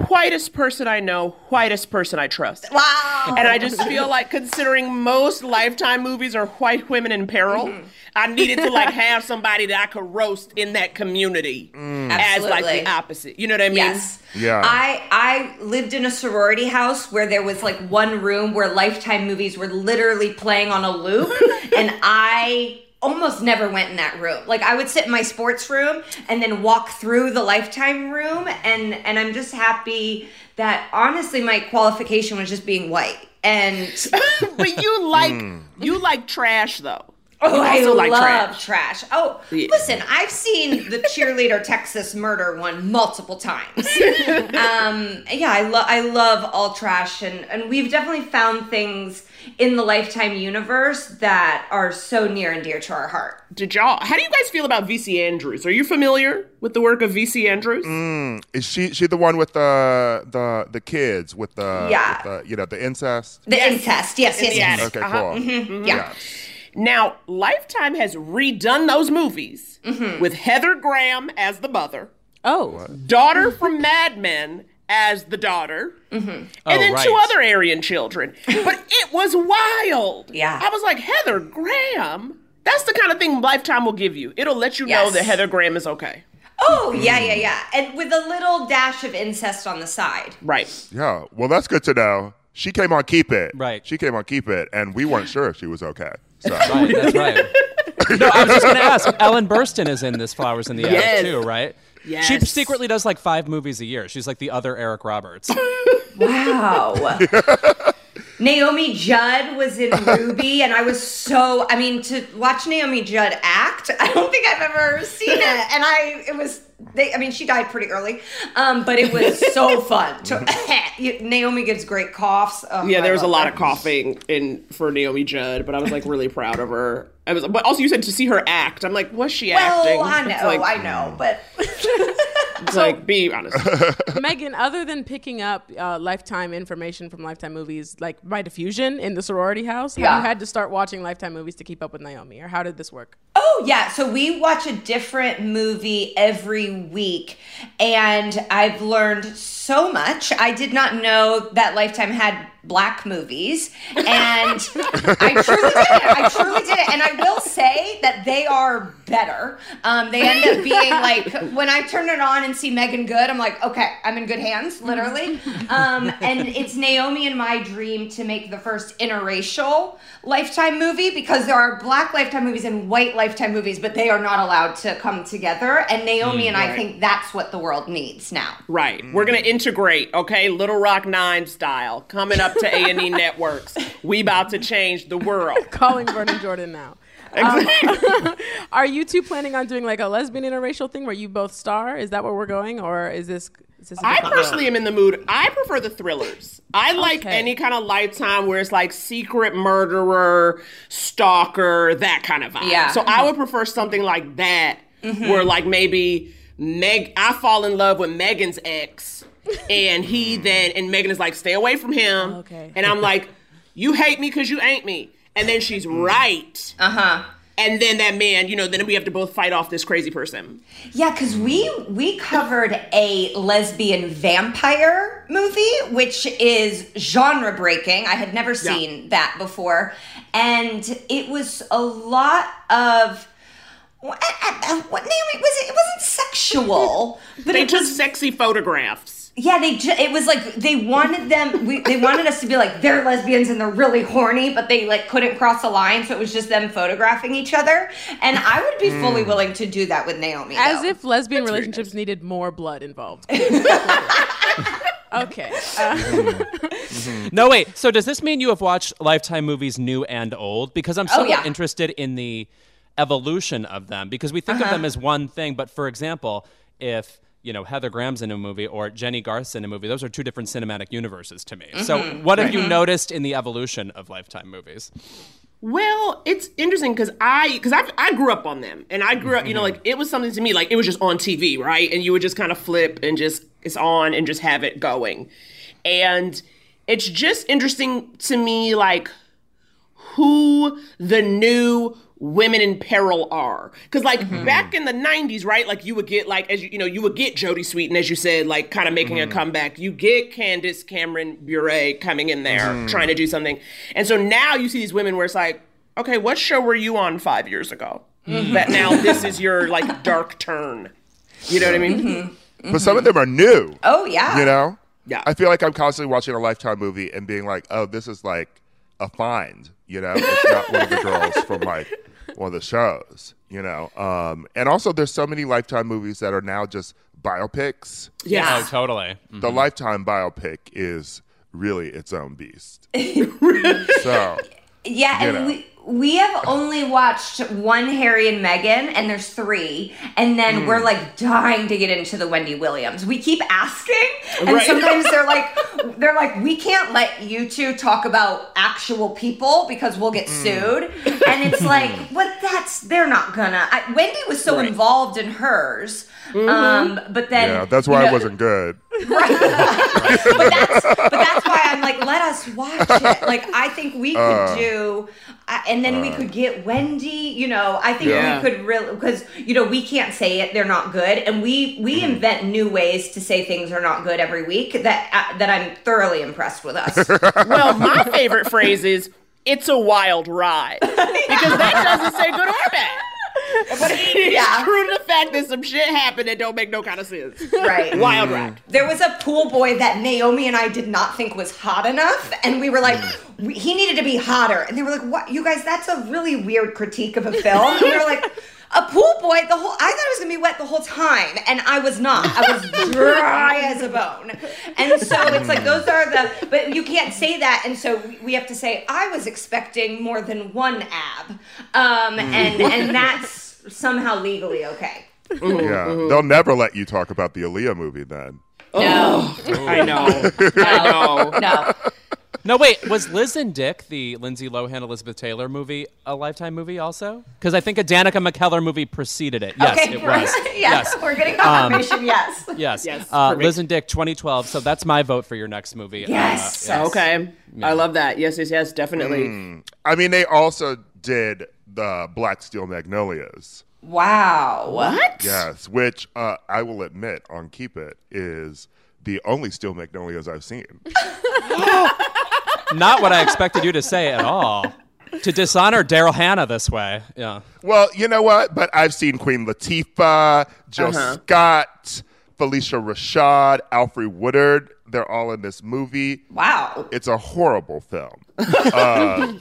Speaker 4: Whitest person I know, whitest person I trust.
Speaker 6: Wow.
Speaker 4: And I just feel like considering most Lifetime movies are white women in peril, mm-hmm. I needed to like have somebody that I could roast in that community mm. as like the opposite. You know what I mean?
Speaker 6: Yes.
Speaker 2: Yeah.
Speaker 6: I I lived in a sorority house where there was like one room where Lifetime movies were literally playing on a loop, and I almost never went in that room. Like I would sit in my sports room and then walk through the Lifetime room, and and I'm just happy that honestly my qualification was just being white. And
Speaker 4: but you like you like trash though.
Speaker 6: Oh, I
Speaker 4: like
Speaker 6: love
Speaker 4: trash.
Speaker 6: trash. Oh,
Speaker 4: Yeah.
Speaker 6: listen, I've seen the cheerleader Texas murder one multiple times. um, yeah, I love I love all trash, and and we've definitely found things in the Lifetime universe that are so near and dear to our heart.
Speaker 4: Did y'all? How do you guys feel about VC Andrews? Are you familiar with the work of VC Andrews?
Speaker 2: Mm. Is she she the one with the the the kids with the,
Speaker 6: Yeah.
Speaker 2: with the you know the incest?
Speaker 6: The incest, yes, yes,
Speaker 4: the
Speaker 6: yes.
Speaker 4: attic.
Speaker 2: Okay,
Speaker 4: Uh-huh.
Speaker 2: cool.
Speaker 6: Yeah.
Speaker 4: Now, Lifetime has redone those movies with Heather Graham as the mother,
Speaker 5: Oh,
Speaker 4: daughter from Mad Men as the daughter, mm-hmm. and oh, then
Speaker 3: right.
Speaker 4: two other Aryan children. But it was wild.
Speaker 6: Yeah.
Speaker 4: I was like, Heather Graham? That's the kind of thing Lifetime will give you. It'll let you know that Heather Graham is okay.
Speaker 6: Oh, yeah, yeah, yeah. And with a little dash of incest on the side.
Speaker 4: Right.
Speaker 2: Yeah. Well, that's good to know. She came on Keep It.
Speaker 3: Right.
Speaker 2: She came on Keep It, and we weren't sure if she was okay. So.
Speaker 3: Right, that's right. no, I was just going to ask. Ellen Burstyn is in this Flowers in the
Speaker 4: Yes.
Speaker 3: Attic too, right? She secretly does like five movies a year. She's like the other Eric Roberts.
Speaker 6: Wow. Naomi Judd was in Ruby, and I was so, I mean, to watch Naomi Judd act, I don't think I've ever seen it. And I, it was, they, I mean, she died pretty early, um, but it was so fun. To, Naomi gives great coughs. Oh,
Speaker 4: Yeah,
Speaker 6: I
Speaker 4: there was a
Speaker 6: love
Speaker 4: lot
Speaker 6: her.
Speaker 4: of coughing in for Naomi Judd, but I was like really proud of her. I was, but also you said to see her act. I'm like, was she acting?
Speaker 6: Well, I know,
Speaker 4: like,
Speaker 6: I know, but
Speaker 4: It's like, be honest.
Speaker 5: Megan, other than picking up uh, Lifetime information from Lifetime movies, like by diffusion in the sorority house,
Speaker 6: Yeah.
Speaker 5: you had to start watching Lifetime movies to keep up with Naomi, or how did this work?
Speaker 6: Oh, yeah. So we watch a different movie every week, and I've learned so much. I did not know that Lifetime had black movies, and I truly did it. I truly did it. And I will say that they are better. Um, they end up being like, when I turn it on and see Meagan Good, I'm like, okay, I'm in good hands, literally. Um, and it's Naomi and my dream to make the first interracial Lifetime movie because there are black Lifetime movies and white Lifetime movies, but they are not allowed to come together. And Naomi and I think that's what the world needs now.
Speaker 4: Right. We're gonna integrate, okay? Little Rock Nine style, coming up to A and E networks. We about to change the world.
Speaker 5: Calling Vernon Jordan now. Um, are you two planning on doing like a lesbian interracial thing where you both star? Is that where we're going, or is this? Is this a
Speaker 4: I personally am in the mood. I prefer the thrillers. I like
Speaker 5: Okay.
Speaker 4: any kind of lifetime where it's like secret murderer, stalker, that kind of vibe.
Speaker 6: Yeah.
Speaker 4: So I would prefer something like that, where like maybe Meg, I fall in love with Megan's ex, and he then and Megan is like, stay away from him.
Speaker 5: Okay.
Speaker 4: And I'm like, you hate me because you ain't me. And then she's right.
Speaker 6: Uh huh.
Speaker 4: And then that man, you know, then we have to both fight off this crazy person.
Speaker 6: Yeah, because we we covered a lesbian vampire movie, which is genre breaking. I had never seen that before, and it was a lot of. What, what Naomi was it? It wasn't sexual, but
Speaker 4: They
Speaker 6: it
Speaker 4: took
Speaker 6: was
Speaker 4: sexy photographs.
Speaker 6: Yeah. They ju- it was like they wanted them. We, they wanted us to be like they're lesbians and they're really horny, but they like couldn't cross the line, so it was just them photographing each other. And I would be fully hmm. willing to do that with Naomi.
Speaker 5: As
Speaker 6: though.
Speaker 5: if lesbian relationships needed more blood involved. okay. Uh, mm-hmm.
Speaker 3: No, wait. So does this mean you have watched Lifetime movies new and old? Because I'm oh, somewhat
Speaker 6: yeah.
Speaker 3: interested in the evolution of them. Because we think of uh-huh. them as one thing, but for example, if you know Heather Graham's in a movie or Jenny Garth's in a movie, those are two different cinematic universes to me. So mm-hmm. what have you mm-hmm. noticed in the evolution of Lifetime movies?
Speaker 4: Well, it's interesting because I because I I grew up on them. And I grew up you know mm-hmm. like it was something to me like it was just on TV right? And you would just kind of flip and just it's on and just have it going, and it's just interesting to me like who the new women in peril are. Because like mm-hmm. back in the 90s right like you would get like as you you know you would get jodie sweetin as you said like kind of making a mm-hmm. comeback. You get candace cameron bure coming in there mm-hmm. trying to do something. And so now you see these women where it's like okay what show were you on five years ago? That now this is your like dark turn. You know what i mean?
Speaker 2: But some of them are new.
Speaker 6: oh yeah,
Speaker 2: You know?
Speaker 4: Yeah.
Speaker 2: I feel like I'm constantly watching a Lifetime movie and being like, oh, this is like a find. You know? It's not one of the girls from like one of the shows, you know? Um, and also, there's so many Lifetime movies that are now just biopics.
Speaker 4: yeah
Speaker 3: Oh, totally.
Speaker 2: The Lifetime biopic is really its own beast. so,
Speaker 6: Yeah,
Speaker 2: You
Speaker 6: and
Speaker 2: know.
Speaker 6: we we have only watched one Harry and Meghan, and there's three, and then hmm. we're like dying to get into the Wendy Williams. We keep asking, and
Speaker 4: Right.
Speaker 6: sometimes they're like, they're like, we can't let you two talk about actual people because we'll get hmm. sued, and it's like, what? that's they're not gonna. I, Wendy was so
Speaker 4: Right.
Speaker 6: involved in hers, mm-hmm. um, but then
Speaker 2: Yeah, that's
Speaker 6: you
Speaker 2: why
Speaker 6: know-
Speaker 2: it wasn't good.
Speaker 6: but that's but that's why I'm like, let us watch it. Like, I think we could
Speaker 2: Uh.
Speaker 6: do, uh, and then we could get Wendy. You know, I think
Speaker 4: Yeah.
Speaker 6: we could really because you know we can't say it; they're not good, and we we
Speaker 2: Mm-hmm.
Speaker 6: invent new ways to say things are not good every week. That uh, that I'm thoroughly impressed with us.
Speaker 4: Well, my favorite phrase is "It's a wild ride" because that doesn't say good or bad. But it is
Speaker 6: Yeah.
Speaker 4: true to the fact that some shit happened that don't make no kind of sense.
Speaker 6: right.
Speaker 4: Wild mm. ride.
Speaker 6: There was a pool boy that Naomi and I did not think was hot enough, and we were like, mm. we, he needed to be hotter. And they were like, "What, you guys? That's a really weird critique of a film." And we were like, "A pool boy? The whole I thought it was gonna be wet the whole time, and I was not. I was dry as a bone." And so it's like those are the, but you can't say that, and so we- we have to say, "I was expecting more than one ab," um, and and that's somehow legally okay.
Speaker 2: Yeah, they'll never let you talk about the Aaliyah movie then.
Speaker 6: No,
Speaker 4: I know. I know.
Speaker 6: no.
Speaker 3: No, wait. Was Liz and Dick, the Lindsay Lohan Elizabeth Taylor movie, a Lifetime movie also? Because I think a Danica McKellar movie preceded it. Yes,
Speaker 6: okay,
Speaker 3: it was.
Speaker 6: yes,
Speaker 3: yes. Um,
Speaker 6: we're getting confirmation. yes.
Speaker 3: Yes.
Speaker 4: Yes,
Speaker 3: Uh. Liz and Dick, 2012. So that's my vote for your next movie. Uh,
Speaker 6: Yes.
Speaker 3: yes.
Speaker 4: Okay. I love that. Yes, yes, yes, definitely.
Speaker 2: I mean, they also did the Black Steel Magnolias.
Speaker 6: Wow.
Speaker 4: What?
Speaker 2: Yes, which uh, I will admit on Keep It is the only Steel Magnolias I've seen.
Speaker 3: Not what I expected you to say at all. To dishonor Daryl Hannah this way. Yeah.
Speaker 2: Well, you know what? But I've seen Queen Latifah, Jill uh-huh. Scott, Phylicia Rashad, Alfre Woodard. They're all in this movie.
Speaker 6: Wow.
Speaker 2: It's a horrible film.
Speaker 4: Uh,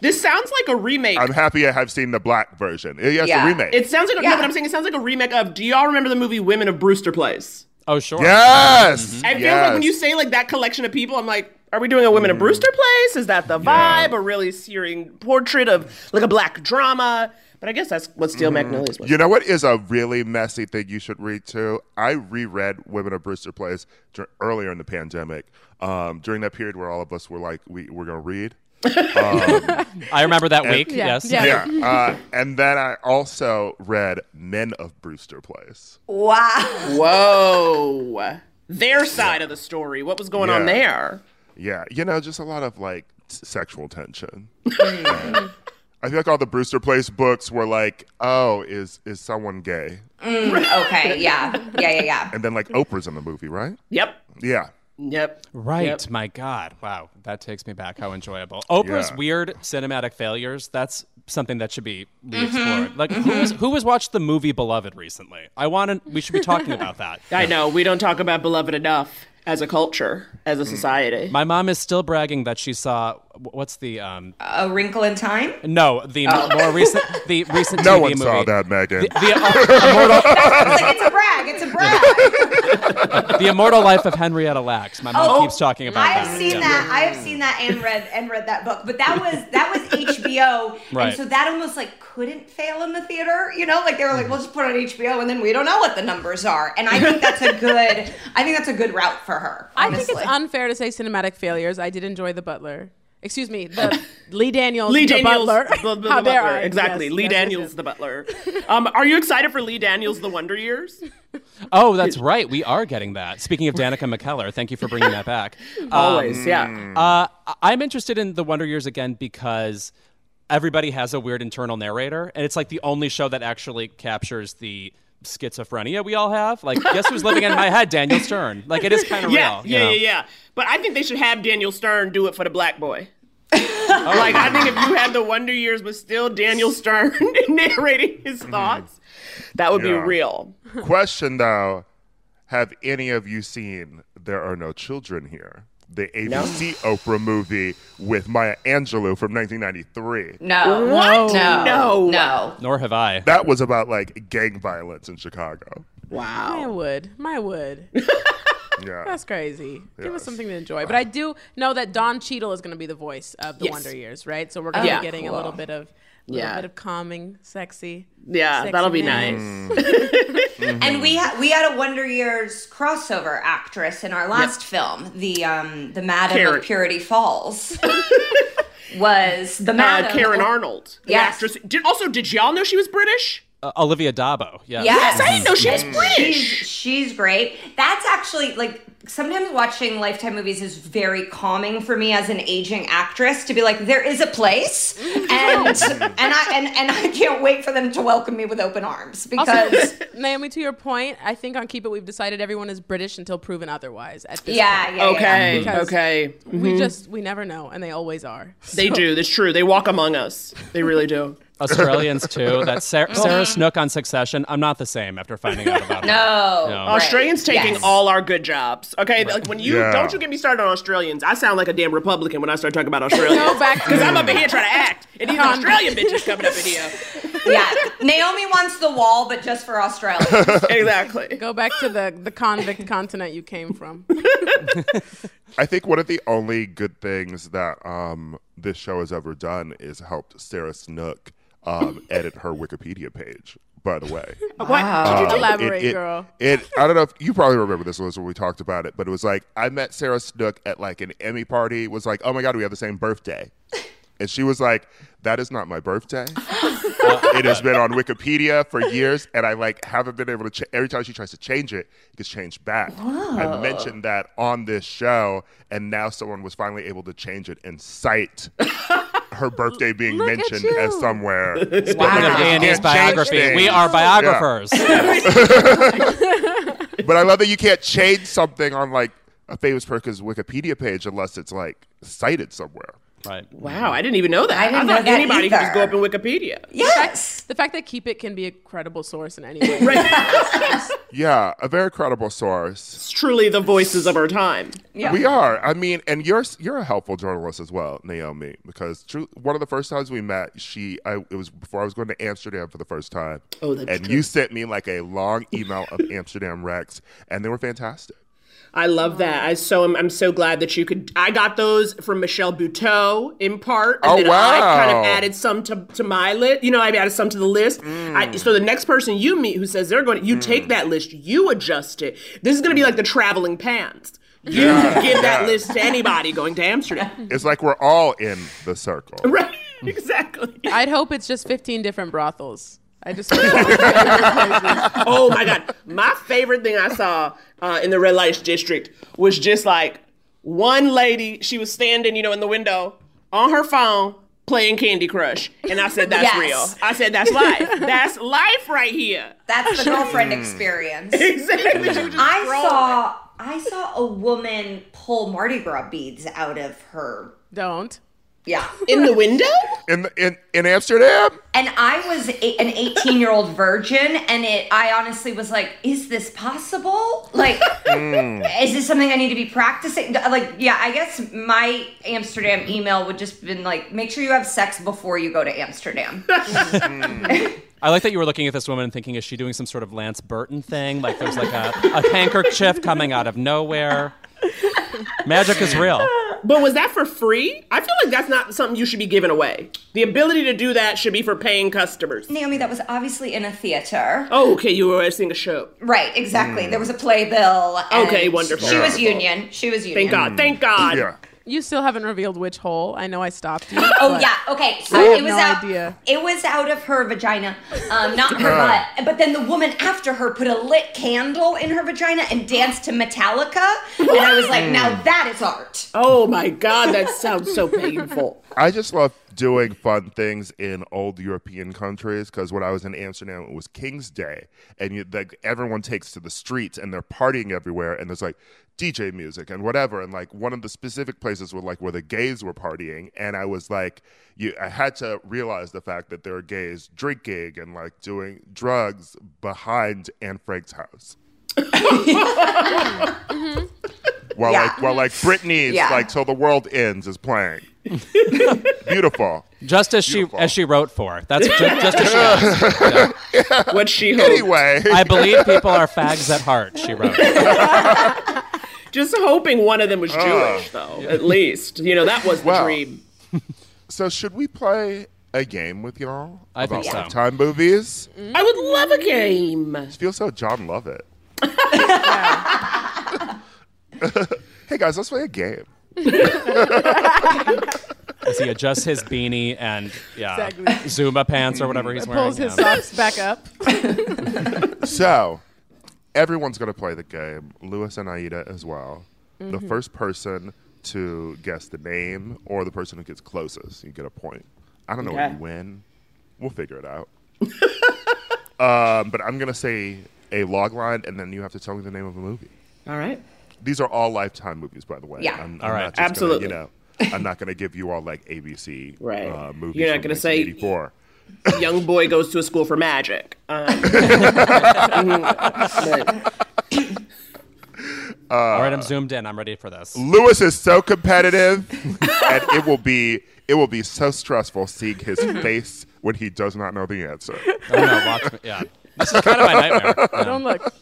Speaker 4: this sounds like a remake.
Speaker 2: I'm happy I have seen the black version. Uh, yes,
Speaker 6: Yeah.
Speaker 2: a remake.
Speaker 4: it sounds like a,
Speaker 6: Yeah.
Speaker 4: no, but I'm saying it sounds like a remake of. Do y'all remember the movie Women of Brewster Place?
Speaker 3: Oh, sure.
Speaker 2: yes. Mm-hmm.
Speaker 4: I feel
Speaker 2: yes.
Speaker 4: like when you say like that collection of people, I'm like, are we doing a Women of Brewster Place? Is that the vibe? A really searing portrait of like a black drama? But I guess that's what Steel Magnolias was.
Speaker 2: You know what is a really messy thing you should read too? I reread Women of Brewster Place dur- earlier in the pandemic. Um, during that period where all of us were like, we, we're going to read.
Speaker 3: I remember that week.
Speaker 5: Yeah.
Speaker 3: Yes.
Speaker 5: Yeah.
Speaker 2: Yeah. Uh, and then I also read Men of Brewster Place.
Speaker 6: Wow.
Speaker 4: Whoa. Their side of the story. What was going on there?
Speaker 2: Yeah. You know, just a lot of like s- sexual tension. Yeah. Mm. I feel like all the Brewster Place books were like, oh, is is someone gay?
Speaker 6: Mm, okay. Yeah. Yeah. Yeah. Yeah.
Speaker 2: And then like Oprah's in the movie, right?
Speaker 4: Yep.
Speaker 2: Yeah.
Speaker 4: Yep.
Speaker 3: Right.
Speaker 4: Yep.
Speaker 3: My God. Wow. That takes me back. How enjoyable. Oprah's
Speaker 2: Yeah.
Speaker 3: weird cinematic failures. That's something that should be
Speaker 6: Mm-hmm.
Speaker 3: re-explored. Like who, mm-hmm. is, who has watched the movie Beloved recently? I want to. We should be talking about that.
Speaker 4: I know. We don't talk about Beloved enough as a culture, as a society.
Speaker 3: My mom is still bragging that she saw what's the um
Speaker 6: A Wrinkle in Time.
Speaker 3: no the
Speaker 6: Oh.
Speaker 3: more recent the recent
Speaker 2: No
Speaker 3: TV
Speaker 2: one
Speaker 3: movie.
Speaker 2: saw that, Megan.
Speaker 3: The, uh, immortal,
Speaker 6: It's like it's a brag. It's a brag.
Speaker 3: The immortal life of Henrietta Lacks. My mom
Speaker 6: Oh,
Speaker 3: keeps talking about
Speaker 6: I
Speaker 3: that.
Speaker 6: have seen
Speaker 3: Yeah.
Speaker 6: that. I have seen that and read and read that book. But that was that was HBO,
Speaker 3: Right.
Speaker 6: and so that almost like couldn't fail in the theater. You know, like they were like, mm-hmm. "We'll just put it on HBO, and then we don't know what the numbers are." And I think that's a good. I think that's a good route for her.
Speaker 5: I think it's unfair to say cinematic failures. I did enjoy The Butler. Excuse me, the Lee Daniels,
Speaker 4: Lee
Speaker 5: the
Speaker 4: Daniels,
Speaker 5: Butler.
Speaker 4: the, the- the
Speaker 5: How dare
Speaker 4: butler.
Speaker 5: I?
Speaker 4: Exactly.
Speaker 5: Yes,
Speaker 4: Lee
Speaker 5: yes, yes,
Speaker 4: Daniels,
Speaker 5: yes.
Speaker 4: the butler. Um, are you excited for Lee Daniels, The Wonder Years?
Speaker 3: Oh, that's right. We are getting that. Speaking of Danica McKellar, thank you for bringing that back.
Speaker 4: Always, yeah.
Speaker 3: Uh, I'm interested in the Wonder Years again because everybody has a weird internal narrator, and it's like the only show that actually captures the schizophrenia we all have. Like, guess who's living in my head? Daniel Stern. Like, it is kind of
Speaker 4: Yeah,
Speaker 3: real. you
Speaker 4: yeah,
Speaker 3: know?
Speaker 4: yeah, yeah. But I think they should have Daniel Stern do it for the black boy. Oh. like I think if you had the Wonder Years, but still Daniel Stern narrating his mm-hmm. thoughts, that would be real.
Speaker 2: Question though, have any of you seen There Are No Children Here? The ABC Oprah movie with Maya Angelou from 1993.
Speaker 6: no,
Speaker 4: What?
Speaker 6: no,
Speaker 4: No.
Speaker 6: no.
Speaker 3: Nor have I.
Speaker 2: That was about like gang violence in Chicago. Wow.
Speaker 5: My
Speaker 4: Wow.
Speaker 5: would, my would.
Speaker 2: Yeah.
Speaker 5: That's crazy. Give us something to enjoy. But I do know that Don Cheadle is going to be the voice of the
Speaker 4: Yes.
Speaker 5: Wonder Years, right? So we're going to
Speaker 4: Yeah.
Speaker 5: be getting a little bit of, little
Speaker 4: Yeah.
Speaker 5: bit of calming, sexy.
Speaker 4: Yeah,
Speaker 5: sexy
Speaker 4: that'll be
Speaker 5: man.
Speaker 4: nice.
Speaker 6: And we ha- we had a Wonder Years crossover actress in our last film, the um the Madam
Speaker 4: Karen.
Speaker 6: of Purity Falls. was the
Speaker 4: Uh,
Speaker 6: Madam
Speaker 4: Karen Arnold, the
Speaker 6: Yes.
Speaker 4: actress. Did also did y'all know she was British?
Speaker 3: Uh, Olivia d'Abo. Yeah.
Speaker 6: Yes,
Speaker 4: I didn't know she was British.
Speaker 6: She's, she's great. That's actually like sometimes watching Lifetime movies is very calming for me as an aging actress to be like, there is a place, and and I and, and I can't wait for them to welcome me with open arms because
Speaker 5: Also, Naomi, to your point, I think on Keep It we've decided everyone is British until proven otherwise. At this
Speaker 6: yeah,
Speaker 5: point.
Speaker 6: yeah, yeah.
Speaker 4: Okay,
Speaker 5: Because-
Speaker 4: okay.
Speaker 5: we mm-hmm. just we never know, and they always are.
Speaker 4: They do. That's true. They walk among us. They really do.
Speaker 3: Australians too. That Sarah, Sarah Snook on Succession. I'm not the same after finding out about that.
Speaker 6: No.
Speaker 3: No.
Speaker 6: Right.
Speaker 4: Australians taking
Speaker 6: Yes.
Speaker 4: all our good jobs. Okay, like when you
Speaker 2: Yeah.
Speaker 4: don't you get me started on Australians. I sound like a damn Republican when I start talking about Australians.
Speaker 5: Go back
Speaker 4: Because I'm up in here trying to act, and these Australian bitches coming up in here.
Speaker 6: Yeah, Naomi wants the wall, but just for Australia.
Speaker 4: Exactly.
Speaker 5: Go back to the the convict continent you came from.
Speaker 2: I think one of the only good things that um, this show has ever done is helped Sarah Snook um, edit her Wikipedia page. By the way,
Speaker 4: What?
Speaker 2: Um,
Speaker 5: Elaborate,
Speaker 2: it, it-
Speaker 5: girl.
Speaker 2: It, I don't know if you probably remember this was when we talked about it, but it was like I met Sarah Snook at like an Emmy party. Was like, oh my god, we have the same birthday, and she was like, that is not my birthday. it has been on Wikipedia for years, and I like haven't been able to. Ch- every time she tries to change it, it gets changed back. I mentioned that on this show, and now someone was finally able to change it and cite. Her birthday being
Speaker 5: Look
Speaker 2: mentioned as somewhere.
Speaker 3: Speaking of Andy's biography, we are biographers.
Speaker 2: But I love that you can't change something on like a famous person's Wikipedia page unless it's like cited somewhere.
Speaker 3: Right.
Speaker 4: Wow, I didn't even know that.
Speaker 6: I didn't
Speaker 4: thought
Speaker 6: know that
Speaker 4: anybody could just go up in Wikipedia.
Speaker 6: yes.
Speaker 5: The fact that Keep It can be a credible source in any way. right.
Speaker 2: Yeah, a very credible source.
Speaker 4: It's truly the voices of our time. Yeah.
Speaker 2: We are. I mean, and you're you're a helpful journalist as well, Naomi, because true, one of the first times we met, she I it was before I was going to Amsterdam for the first time.
Speaker 4: Oh, that's true.
Speaker 2: and
Speaker 4: true.
Speaker 2: you sent me like a long email of Amsterdam Rex, and they were fantastic.
Speaker 4: I love that. I so I'm, I'm so glad that you could. I got those from Michelle Buteau in part, and
Speaker 2: Oh,
Speaker 4: then I kind of added some to, to my list. You know, I added some to the list.
Speaker 2: Mm.
Speaker 4: I, so the next person you meet who says they're going, to, you take that list, you adjust it. This is going to be like the traveling pants. You give that
Speaker 2: yeah.
Speaker 4: list to anybody going to Amsterdam.
Speaker 2: It's like we're all in the circle.
Speaker 4: right? Exactly.
Speaker 5: I'd hope it's just 15 different brothels. I just
Speaker 4: Oh my god, my favorite thing I saw uh, in the red light district was just like one lady. She was standing, you know, in the window on her phone playing Candy Crush, and I said, "That's
Speaker 6: Yes.
Speaker 4: real." I said, "That's life. That's life right here."
Speaker 6: That's the girlfriend experience.
Speaker 4: Exactly. She was just
Speaker 6: I
Speaker 4: scrolling.
Speaker 6: saw I saw a woman pull Mardi Gras beads out of her.
Speaker 5: don't.
Speaker 6: Yeah.
Speaker 4: in the window.
Speaker 2: In in in Amsterdam,
Speaker 6: And I was a, an 18 year old virgin, and it. I honestly was like, "Is this possible? Like, hmm. is this something I need to be practicing?" Like, yeah, I guess my Amsterdam email would just been like, "Make sure you have sex before you go to Amsterdam." Hmm.
Speaker 3: I like that you were looking at this woman and thinking, is she doing some sort of Lance Burton thing? Like there's like a, a handkerchief coming out of nowhere. Magic is real.
Speaker 4: But was that for free? I feel like that's not something you should be giving away. The ability to do that should be for paying customers.
Speaker 6: Naomi, that was obviously in a theater.
Speaker 4: Oh, okay, you were seeing a show.
Speaker 6: Right, exactly. There was a playbill.
Speaker 4: Okay, wonderful.
Speaker 6: She was union. She was union.
Speaker 4: Thank God. Thank God.
Speaker 2: yeah.
Speaker 5: You still haven't revealed which hole. I know I stopped you.
Speaker 6: Oh yeah, okay. So
Speaker 5: I
Speaker 6: it was
Speaker 5: no
Speaker 6: out.
Speaker 5: idea.
Speaker 6: It was out of her vagina, um, not her butt. But then the woman after her put a lit candle in her vagina and danced to Metallica, and I was like, now that is art.
Speaker 4: Oh my God, that sounds so painful.
Speaker 2: I just love doing fun things in old European countries because when I was in Amsterdam, it was King's Day, and you, like everyone takes to the streets and they're partying everywhere, and there's like DJ music and whatever, and like one of the specific places were like where the gays were partying, and I was like, you, I had to realize the fact that there are gays drinking and like doing drugs behind Anne Frank's house. While
Speaker 6: Yeah.
Speaker 2: like while like Britney's
Speaker 6: Yeah.
Speaker 2: like till the world ends is playing. Beautiful.
Speaker 3: Just as she as she wrote for. That's ju- just as she asked.
Speaker 4: What she hoped.
Speaker 2: Anyway,
Speaker 3: I believe people are fags at heart. She wrote.
Speaker 4: Just hoping one of them was uh. Jewish, though. At least, you know, that was the
Speaker 2: Well.
Speaker 4: dream.
Speaker 2: So should we play a game with y'all
Speaker 3: I
Speaker 2: about
Speaker 3: think so.
Speaker 2: lifetime movies?
Speaker 4: I would love a game.
Speaker 2: I feel so Jon Lovett. Hey guys, let's play a game.
Speaker 3: As he adjusts his beanie and yeah,
Speaker 5: Exactly.
Speaker 3: Zumba pants or whatever he's wearing.
Speaker 5: Pulls his
Speaker 3: yeah.
Speaker 5: socks back up.
Speaker 2: So, everyone's going to play the game. Louis and Aida as well. The first person to guess the name or the person who gets closest, you get a point. I don't know
Speaker 4: Okay.
Speaker 2: if you win. We'll figure it out. um, but I'm going to say a log line, and then you have to tell me the name of a movie.
Speaker 4: All right.
Speaker 2: These are all lifetime movies, by the way.
Speaker 6: Yeah.
Speaker 2: I'm, I'm
Speaker 3: All right.
Speaker 2: not just
Speaker 4: Absolutely.
Speaker 2: Gonna, you know, I'm not going to give you all like ABC
Speaker 4: Right.
Speaker 2: uh, movies.
Speaker 4: You're not gonna say-
Speaker 2: 1984.
Speaker 4: Young boy goes to a school for magic. Um, but
Speaker 3: All right, I'm zoomed in. I'm ready for this.
Speaker 2: Louis is so competitive, and it will be it will be so stressful seeing his face when he does not know the answer.
Speaker 3: Oh no, watch me. Yeah, this is kind of my nightmare. Yeah.
Speaker 5: Don't look.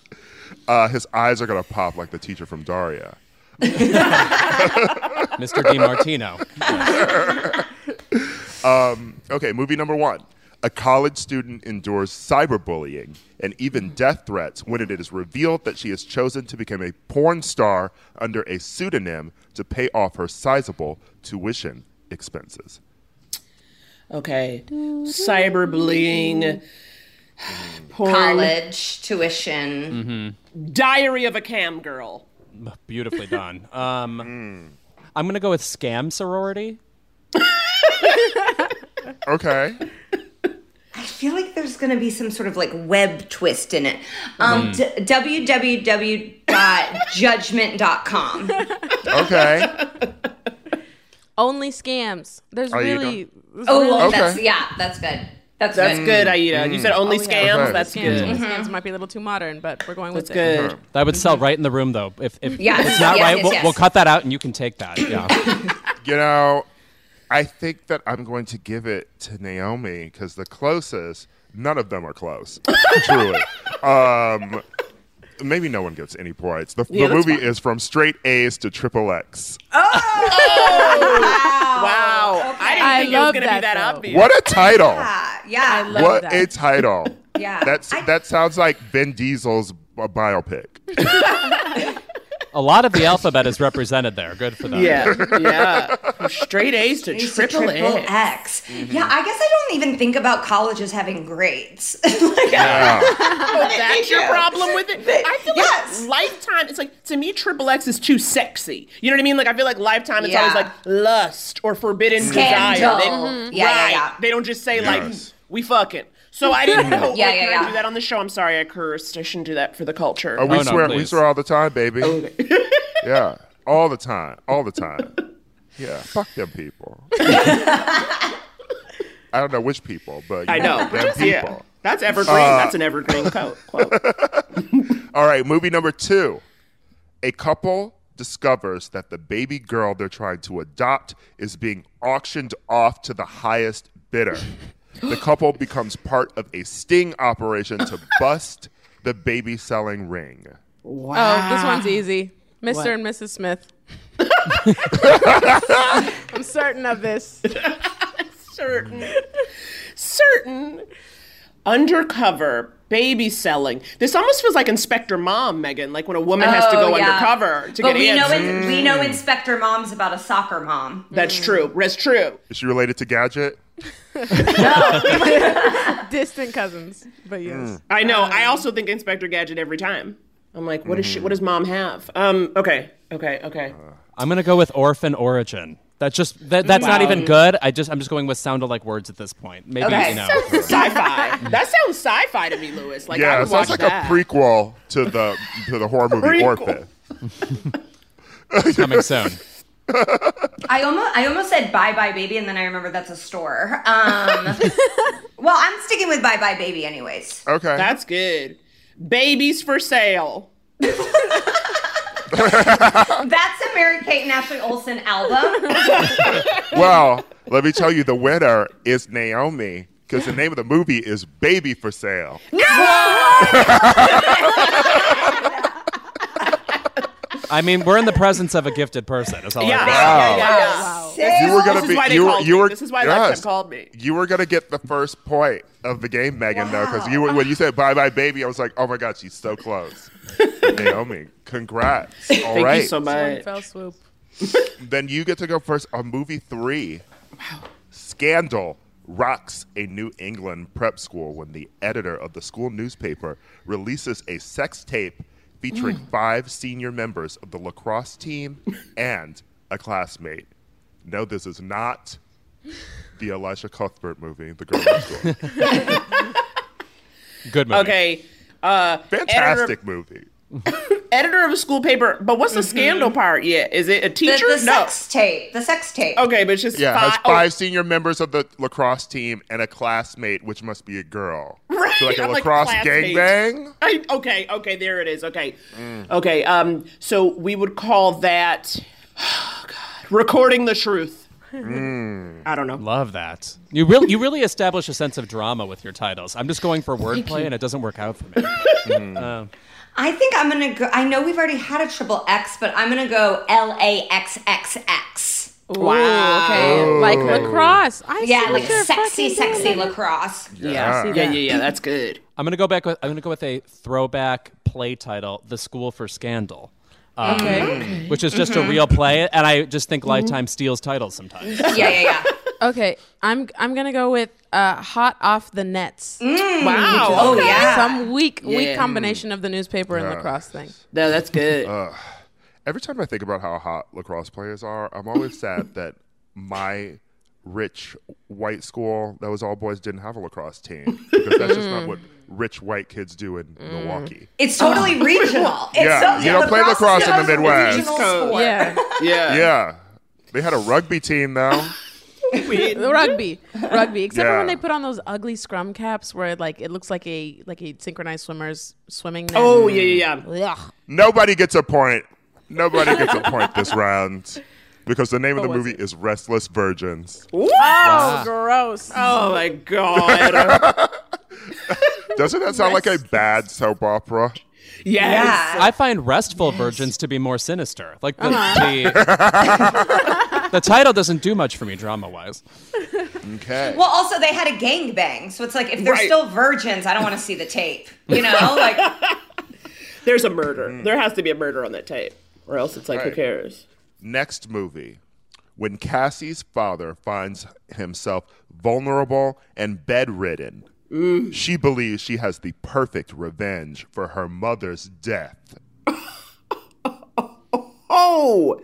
Speaker 2: Uh, his eyes are gonna pop like the teacher from Daria.
Speaker 3: Mr. DeMartino.
Speaker 2: Okay, movie number one. A college student endures cyberbullying and even death threats when it is revealed that she has chosen to become a porn star under a pseudonym to pay off her sizable tuition expenses.
Speaker 4: okay, cyberbullying, porn,
Speaker 6: College tuition.
Speaker 4: diary of a cam girl.
Speaker 3: Beautifully done. Um, I'm gonna go with scam sorority.
Speaker 2: Okay.
Speaker 6: I feel like there's going to be some sort of like web twist in it. Um, d- www.judgment.com.
Speaker 2: Okay.
Speaker 5: Only scams. There's
Speaker 2: Are
Speaker 5: really. there's
Speaker 6: Oh,
Speaker 5: really
Speaker 6: well,
Speaker 2: Okay.
Speaker 6: that's yeah, that's good. That's,
Speaker 4: That's
Speaker 6: good.
Speaker 4: good, Aida. You said mm. only
Speaker 5: Oh, yeah.
Speaker 4: scams.
Speaker 2: Okay.
Speaker 4: That's
Speaker 5: scams.
Speaker 4: good.
Speaker 5: Only Scams might be a little too modern, but we're going
Speaker 4: That's
Speaker 5: with it.
Speaker 4: good. Mm-hmm.
Speaker 3: That would sell mm-hmm. right in the room, though. If, if
Speaker 6: Yes,
Speaker 3: it's not
Speaker 6: yes,
Speaker 3: right,
Speaker 6: yes,
Speaker 3: we'll,
Speaker 6: yes.
Speaker 3: we'll cut that out and you can take that. Yeah.
Speaker 2: You know, I think that I'm going to give it to Naomi because the closest, none of them are close. truly. Um, maybe no one gets any points. The,
Speaker 4: Yeah,
Speaker 2: the movie
Speaker 4: fine.
Speaker 2: is from straight A's to triple X. Oh!
Speaker 4: wow. I didn't
Speaker 5: I
Speaker 4: think it was
Speaker 5: love
Speaker 4: going to be
Speaker 5: that,
Speaker 4: that
Speaker 5: though.
Speaker 4: obvious.
Speaker 2: What a title!
Speaker 6: Yeah, yeah.
Speaker 5: I love
Speaker 2: What
Speaker 5: that.
Speaker 2: a title!
Speaker 6: Yeah.
Speaker 2: That's
Speaker 6: I-
Speaker 2: that sounds like Vin Diesel's b- biopic.
Speaker 3: A lot of the alphabet is represented there. Good for them.
Speaker 4: Yeah, yeah. From straight A's to
Speaker 6: It's a
Speaker 4: triple
Speaker 6: triple
Speaker 4: X.
Speaker 6: X.
Speaker 2: Mm-hmm.
Speaker 6: Yeah, I guess I don't even think about colleges having grades. like,
Speaker 2: Yeah.
Speaker 4: That's your problem with it.
Speaker 6: They-
Speaker 4: I feel
Speaker 6: yes.
Speaker 4: like Lifetime. It's like to me, Triple X is too sexy. You know what I mean? Like I feel like Lifetime. It's
Speaker 6: Yeah.
Speaker 4: always like lust or forbidden
Speaker 6: Scandal.
Speaker 4: desire. They,
Speaker 6: Mhm. Yeah, yeah,
Speaker 4: right.
Speaker 6: yeah.
Speaker 4: They don't just say like
Speaker 2: Yes.
Speaker 4: we fucking. So I didn't know.
Speaker 6: Yeah,
Speaker 4: like,
Speaker 6: yeah,
Speaker 4: can I do that on the show. I'm sorry, I cursed. I shouldn't do that for the culture.
Speaker 2: Oh, we
Speaker 3: Oh, no,
Speaker 2: swear, we swear all the time, baby. yeah, all the time, all the time. Yeah, fuck them people. I don't know which people, but you
Speaker 4: I know.
Speaker 2: them people.
Speaker 4: yeah. That's evergreen.
Speaker 2: Uh,
Speaker 4: That's an evergreen quote. quote.
Speaker 2: All right, movie number two. A couple discovers that the baby girl they're trying to adopt is being auctioned off to the highest bidder. The couple becomes part of a sting operation to bust the baby selling ring.
Speaker 5: Oh, this one's easy. Mr.
Speaker 4: What?
Speaker 5: and Mrs. Smith. I'm certain of this.
Speaker 4: certain, certain undercover baby selling. This almost feels like Inspector Mom, Megan. Like when a woman has to
Speaker 6: Oh,
Speaker 4: go
Speaker 6: yeah.
Speaker 4: undercover to
Speaker 6: but
Speaker 4: get
Speaker 6: we know
Speaker 4: answers.
Speaker 6: we know Inspector Mom's about a soccer mom.
Speaker 4: That's mm. true. That's true.
Speaker 2: Is she related to Gadget?
Speaker 5: Distant cousins, but yes. Mm.
Speaker 4: I know. I um, also think Inspector Gadget every time. I'm like, what does she? What mm-hmm. does Mom have? Um. Okay. Okay. Okay.
Speaker 3: Uh, I'm gonna go with orphan origin. That's just that, that's not even mm. good. I just I'm just going with sound alike words at this point. Maybe
Speaker 6: Okay.
Speaker 3: you know.
Speaker 4: Sci-fi. that sounds sci-fi to me, Louis. Like I
Speaker 2: yeah,
Speaker 4: would
Speaker 2: it sounds
Speaker 4: watch
Speaker 2: like
Speaker 4: that.
Speaker 2: a prequel to the to the horror movie
Speaker 4: Prequel.
Speaker 2: Orphan.
Speaker 3: Coming soon.
Speaker 6: I almost I almost said bye bye baby and then I remember that's a store. Um, well, I'm sticking with bye bye baby anyways.
Speaker 2: Okay.
Speaker 4: That's good. Babies for sale.
Speaker 6: That's a Mary Kate and Ashley Olsen album.
Speaker 2: well, let me tell you, the winner is Naomi because the name of the movie is Baby for Sale.
Speaker 3: I mean, we're in the presence of a gifted person. Is all
Speaker 4: Yeah,
Speaker 3: I
Speaker 4: yeah,
Speaker 3: can
Speaker 4: yeah, yeah, yeah.
Speaker 2: You were gonna
Speaker 4: This
Speaker 2: be.
Speaker 4: is why they
Speaker 2: you were.
Speaker 4: called
Speaker 2: You
Speaker 4: me.
Speaker 2: were.
Speaker 4: This is why
Speaker 2: yes.
Speaker 4: Lifetime called me.
Speaker 2: You were gonna get the first point of the game, Megan, though, because you were when you said "bye bye baby," I was like, "Oh my god, she's so close." Naomi, congrats! All
Speaker 4: Thank
Speaker 2: right,
Speaker 4: you so much.
Speaker 5: fell swoop.
Speaker 2: then you get to go first on movie three. Scandal rocks a New England prep school when the editor of the school newspaper releases a sex tape featuring five senior members of the lacrosse team and a classmate. No, this is not the Elisha Cuthbert movie, The Girl Next Door.
Speaker 3: Good movie.
Speaker 4: Okay. Uh,
Speaker 2: Fantastic movie.
Speaker 4: editor of a school paper, but what's the scandal part yet? Is it a
Speaker 6: The,
Speaker 4: teacher?
Speaker 6: the
Speaker 4: no.
Speaker 6: sex tape. The sex tape.
Speaker 4: Okay, but it's just
Speaker 2: Yeah, it
Speaker 4: five.
Speaker 2: has
Speaker 4: oh,
Speaker 2: five senior members of the lacrosse team and a classmate, which must be a girl.
Speaker 4: Right,
Speaker 2: So like a
Speaker 4: I'm
Speaker 2: lacrosse
Speaker 4: classmate.
Speaker 2: gangbang.
Speaker 4: I, okay, okay, there it is. Okay,
Speaker 2: Mm.
Speaker 4: okay. Um, so we would call that oh God, recording the truth.
Speaker 2: Mm.
Speaker 4: I don't know.
Speaker 3: Love that. You really, you really establish a sense of drama with your titles. I'm just going for wordplay, and it doesn't work out for me. Uh,
Speaker 6: I think I'm gonna go. I know we've already had a triple X, but I'm gonna go L A X X X.
Speaker 5: Wow. Okay. Like lacrosse. I
Speaker 6: Yeah,
Speaker 5: see
Speaker 6: like sexy, sexy
Speaker 5: doing.
Speaker 6: lacrosse.
Speaker 4: Yeah,
Speaker 2: Yeah.
Speaker 4: yeah, yeah, yeah. That's good.
Speaker 3: I'm gonna go back with. I'm gonna go with a throwback play title, "The School for Scandal," uh,
Speaker 5: Okay.
Speaker 3: which is just a real play, and I just think Lifetime steals titles sometimes.
Speaker 6: Yeah, yeah, yeah.
Speaker 5: Okay. I'm I'm gonna go with uh, hot off the nets. Mm.
Speaker 4: Wow.
Speaker 6: Oh
Speaker 4: okay.
Speaker 6: yeah.
Speaker 5: Some weak
Speaker 4: Yeah.
Speaker 5: weak combination of the newspaper and lacrosse thing.
Speaker 4: No, that's good.
Speaker 2: Every time I think about how hot lacrosse players are, I'm always sad that my rich white school that was all boys didn't have a lacrosse team because that's just not mm. what rich white kids do in mm. Milwaukee.
Speaker 6: It's totally regional. It's
Speaker 2: Yeah,
Speaker 6: so,
Speaker 2: you don't play lacrosse in the Midwest.
Speaker 6: regional
Speaker 4: East Coast.
Speaker 6: sport.
Speaker 5: Yeah.
Speaker 4: yeah.
Speaker 2: Yeah, they had a rugby team though.
Speaker 5: the rugby, rugby. Except for when they put on those ugly scrum caps where like it looks like a like a synchronized swimmers swimming. There.
Speaker 4: Oh yeah, yeah, yeah.
Speaker 5: Ugh.
Speaker 2: Nobody gets a point. Nobody gets a point this round because the name of the movie is Restless Virgins.
Speaker 5: Oh, gross.
Speaker 4: Oh my god.
Speaker 2: Doesn't that sound like a bad soap opera?
Speaker 4: yes.
Speaker 6: Yeah.
Speaker 3: I find restful virgins to be more sinister. Like the uh-huh. the, the title doesn't do much for me drama wise.
Speaker 2: Okay.
Speaker 6: Well, also they had a gangbang, so it's like if they're
Speaker 4: Right.
Speaker 6: still virgins, I don't want to see the tape. You know, like
Speaker 4: There's a murder. Mm. There has to be a murder on that tape, or else it's like who cares?
Speaker 2: Next movie. When Cassie's father finds himself vulnerable and bedridden, mm. she believes she has the perfect revenge for her mother's death.
Speaker 4: Oh.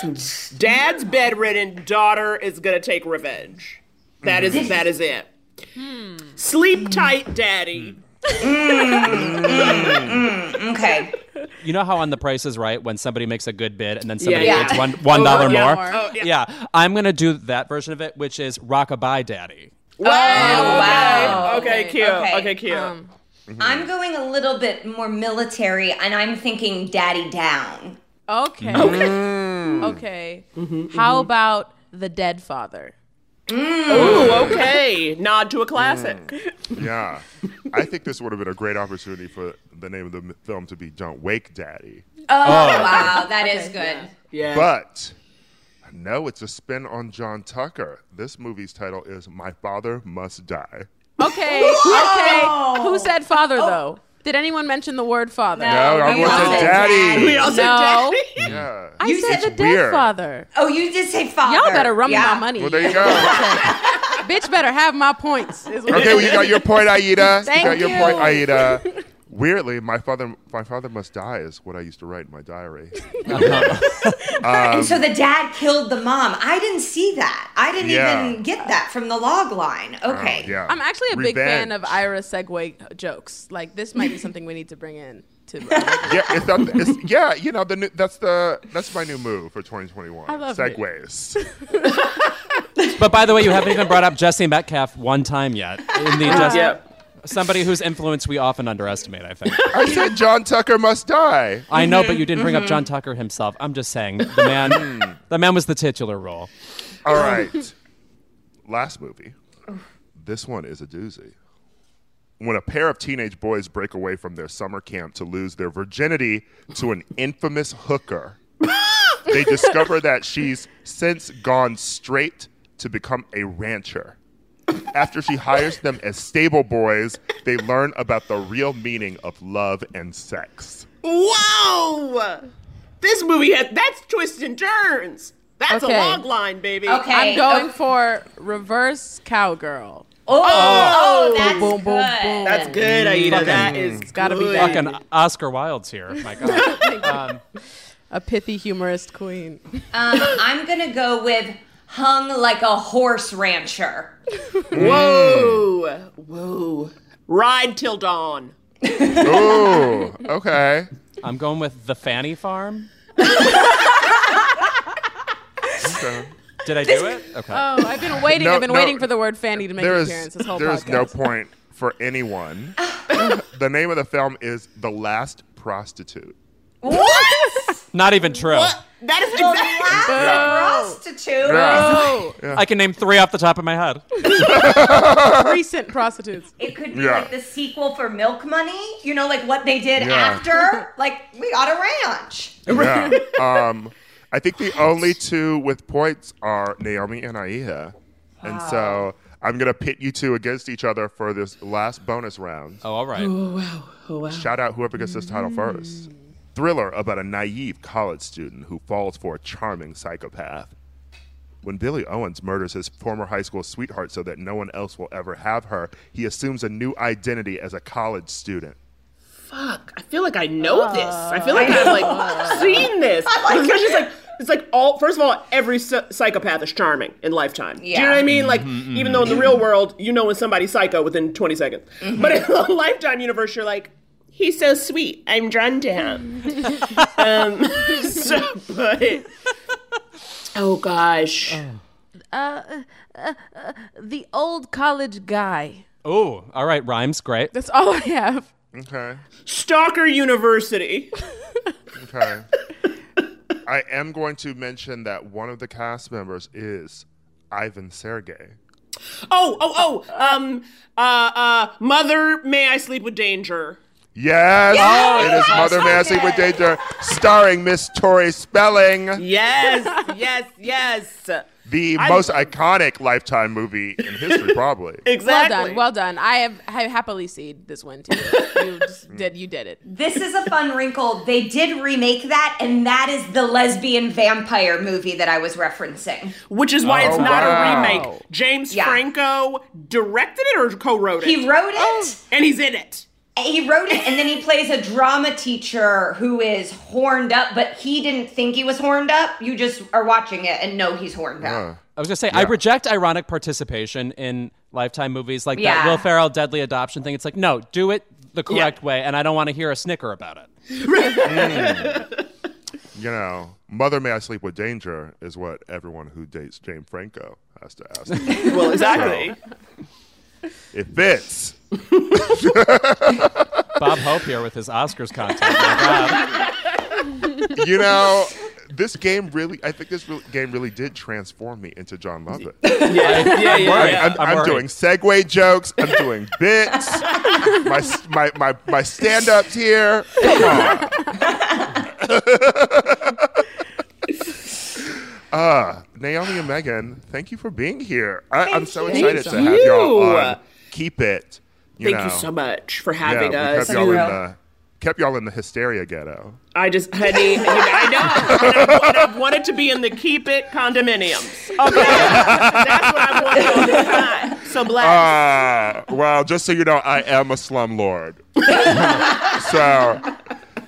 Speaker 4: So dad's bedridden. Daughter is gonna take revenge. That is mm. that is it. Hmm. Sleep tight, daddy. Mm. Mm.
Speaker 6: okay.
Speaker 3: You know how on The Price is Right when somebody makes a good bid and then somebody
Speaker 4: yeah.
Speaker 3: bids one one dollar
Speaker 4: yeah.
Speaker 3: more?
Speaker 4: Oh, yeah.
Speaker 3: yeah, I'm gonna do that version of it, which is Rockabye Daddy.
Speaker 6: Oh, wow.
Speaker 4: Okay, cute.
Speaker 6: Okay.
Speaker 4: Okay, cute.
Speaker 5: Um, mm-hmm.
Speaker 6: I'm going a little bit more military, and I'm thinking Daddy Down.
Speaker 5: Okay. Mm. Mm. Okay.
Speaker 4: Mm-hmm,
Speaker 5: How mm-hmm. about the dead father? Mm.
Speaker 4: Ooh, okay. Nod to a classic.
Speaker 2: Yeah. I think this would have been a great opportunity for the name of the film to be Don't Wake Daddy.
Speaker 6: Oh, oh wow, that is good.
Speaker 4: Yeah.
Speaker 2: But no, it's a spin on John Tucker. This movie's title is My Father Must Die.
Speaker 5: Okay. Okay. Who said father oh, though? Did anyone mention the word father?
Speaker 2: No, I
Speaker 6: we
Speaker 2: want
Speaker 6: all said
Speaker 2: daddy.
Speaker 4: we all said
Speaker 5: No.
Speaker 4: daddy.
Speaker 2: Yeah.
Speaker 5: I
Speaker 6: You
Speaker 5: said
Speaker 6: said
Speaker 5: the dead
Speaker 2: weird.
Speaker 5: father.
Speaker 6: Oh, you did say father.
Speaker 5: Y'all better run me
Speaker 6: yeah.
Speaker 5: my money.
Speaker 2: Well, there you go.
Speaker 5: Bitch better have my points.
Speaker 2: Okay, well, you got your point, Aida.
Speaker 5: Thank
Speaker 2: you got your point, Aida. Weirdly, my father, my father must die is what I used to write in my diary.
Speaker 6: and so the dad killed the mom. I didn't see that. I didn't
Speaker 2: Yeah.
Speaker 6: even get that from the log line. Oh, okay.
Speaker 2: Oh, yeah.
Speaker 5: I'm actually a big fan of Ira segue jokes. Like this might be something we need to bring in to.
Speaker 2: Yeah, it's not, it's, yeah, you know, the new, that's the that's my new move for 2021.
Speaker 5: I love it.
Speaker 2: Segues.
Speaker 3: But by the way, you haven't even brought up Jesse Metcalfe one time yet. In the just,
Speaker 4: Yeah.
Speaker 3: Somebody whose influence we often underestimate. I think.
Speaker 2: I said John Tucker must die.
Speaker 3: I know, but mm-hmm. you didn't bring up mm-hmm. John Tucker himself. I'm just saying the man. Hmm. the man was the titular role.
Speaker 2: All right. Last movie. This one is a doozy. when a pair of teenage boys break away from their summer camp to lose their virginity to an infamous hooker, they discover that she's since gone straight to become a rancher. After she hires them as stable boys, they learn about the real meaning of love and sex.
Speaker 4: Whoa! This movie has that's twists and turns. That's
Speaker 5: Okay.
Speaker 4: a log line, baby.
Speaker 6: Okay.
Speaker 5: I'm going
Speaker 6: Oh.
Speaker 5: for reverse cowgirl.
Speaker 6: Oh,
Speaker 4: Oh.
Speaker 6: that's
Speaker 5: Boom, boom,
Speaker 6: good.
Speaker 5: boom.
Speaker 4: That's good, Aida.
Speaker 3: Fucking-
Speaker 4: that is
Speaker 5: It's gotta be
Speaker 4: good.
Speaker 5: that.
Speaker 3: Fucking Oscar Wilde's here. My God. Um,
Speaker 5: A pithy humorist queen.
Speaker 6: Um, I'm gonna go with hung like a horse rancher.
Speaker 4: Whoa, whoa! Ride till dawn.
Speaker 2: Ooh, okay.
Speaker 3: I'm going with the Fanny Farm.
Speaker 2: okay.
Speaker 3: Did I do it? Okay.
Speaker 5: Oh, I've been waiting.
Speaker 2: No,
Speaker 5: I've been
Speaker 2: no.
Speaker 5: waiting for the word Fanny to make an appearance this whole
Speaker 2: there is
Speaker 5: podcast.
Speaker 2: no point for anyone. the name of the film is The Last Prostitute.
Speaker 6: What?
Speaker 3: Not even true.
Speaker 4: That is
Speaker 6: the
Speaker 4: exactly.
Speaker 6: last prostitute.
Speaker 5: Oh,
Speaker 3: I can name three off the top of my head.
Speaker 5: recent prostitutes.
Speaker 6: It could be
Speaker 2: Yeah.
Speaker 6: like the sequel for Milk Money. You know, like what they did
Speaker 2: Yeah.
Speaker 6: after. Like we got a ranch.
Speaker 2: Yeah. um, I think the only two with points are Naomi and Aida. And so I'm going to pit you two against each other for this last bonus round.
Speaker 3: Oh, all right.
Speaker 4: Oh wow.
Speaker 2: Shout out whoever gets this title first. Thriller about a naive college student who falls for a charming psychopath. When Billy Owens murders his former high school sweetheart so that no one else will ever have her, he assumes a new identity as a college student.
Speaker 4: Fuck. I feel like I know this. I feel like oh. I've like seen this. it's just like it's like all. First of all, every psy- psychopath is charming in Lifetime. Do you know what I mean? Like mm-hmm, mm-hmm. even though in the real world you know when somebody's psycho within 20 seconds, mm-hmm. but in the Lifetime universe you're like. He's so sweet. I'm drawn to him. um, so, but oh gosh,
Speaker 5: The old college guy.
Speaker 3: Oh, all right. Rhymes. Great.
Speaker 5: That's all I have.
Speaker 2: Okay.
Speaker 4: Stalker University.
Speaker 2: Okay. I am going to mention that one of the cast members is Ivan Sergei.
Speaker 4: Oh, oh, oh. Um, uh, uh, Mother, May I Sleep with Danger.
Speaker 2: Yes,
Speaker 6: Yes!
Speaker 2: it is Mother May I Sleep with Danger, starring Miss Tori Spelling,
Speaker 4: Yes, yes, yes.
Speaker 2: the
Speaker 4: I-
Speaker 2: most iconic Lifetime movie in history, probably.
Speaker 4: Exactly.
Speaker 5: Well done. Well done. I have I happily cede this one too. you. You did. You did it.
Speaker 6: This is a fun wrinkle. They did remake that, and that is the lesbian vampire movie that I was referencing.
Speaker 4: Which is why it's
Speaker 2: Oh,
Speaker 4: not
Speaker 2: wow.
Speaker 4: a remake. James
Speaker 6: Yeah.
Speaker 4: Franco directed it or co-wrote it,
Speaker 6: He wrote it.
Speaker 4: and he's in it.
Speaker 6: He wrote it, and then he plays a drama teacher who is horned up, but he didn't think he was horned up. You just are watching it and know he's horned up.
Speaker 3: I was gonna say I reject ironic participation in Lifetime movies like that Will Ferrell deadly adoption thing. It's like no, do it the correct way, and I don't want to hear a snicker about it. Hmm.
Speaker 2: You know, Mother May I Sleep with Danger is what everyone who dates James Franco has to ask.
Speaker 4: Well, exactly.
Speaker 2: it fits.
Speaker 3: Bob Hope here with his Oscars content.
Speaker 2: You know, this game really, I think this re- game really did transform me into Jon Lovett.
Speaker 4: yeah, yeah, yeah.
Speaker 3: worried.
Speaker 4: yeah.
Speaker 2: I'm,
Speaker 3: I'm
Speaker 2: I'm doing segue jokes. I'm doing bits. my, my, my, my stand ups here. Come on. uh, Naomi and Megan, thank you for being here. I, I'm so excited to have y'all on. Keep it. You
Speaker 4: Thank
Speaker 2: know.
Speaker 4: you so much for having
Speaker 2: we
Speaker 4: us.
Speaker 2: kept y'all, in the, kept y'all in the hysteria ghetto.
Speaker 4: I just, honey, you know, I know. And I've, I've wanted to be in the keep it condominiums. Okay, that's what I've wanted all this time. So blessed.
Speaker 2: Ah, well, just so you know, I am a slumlord. so,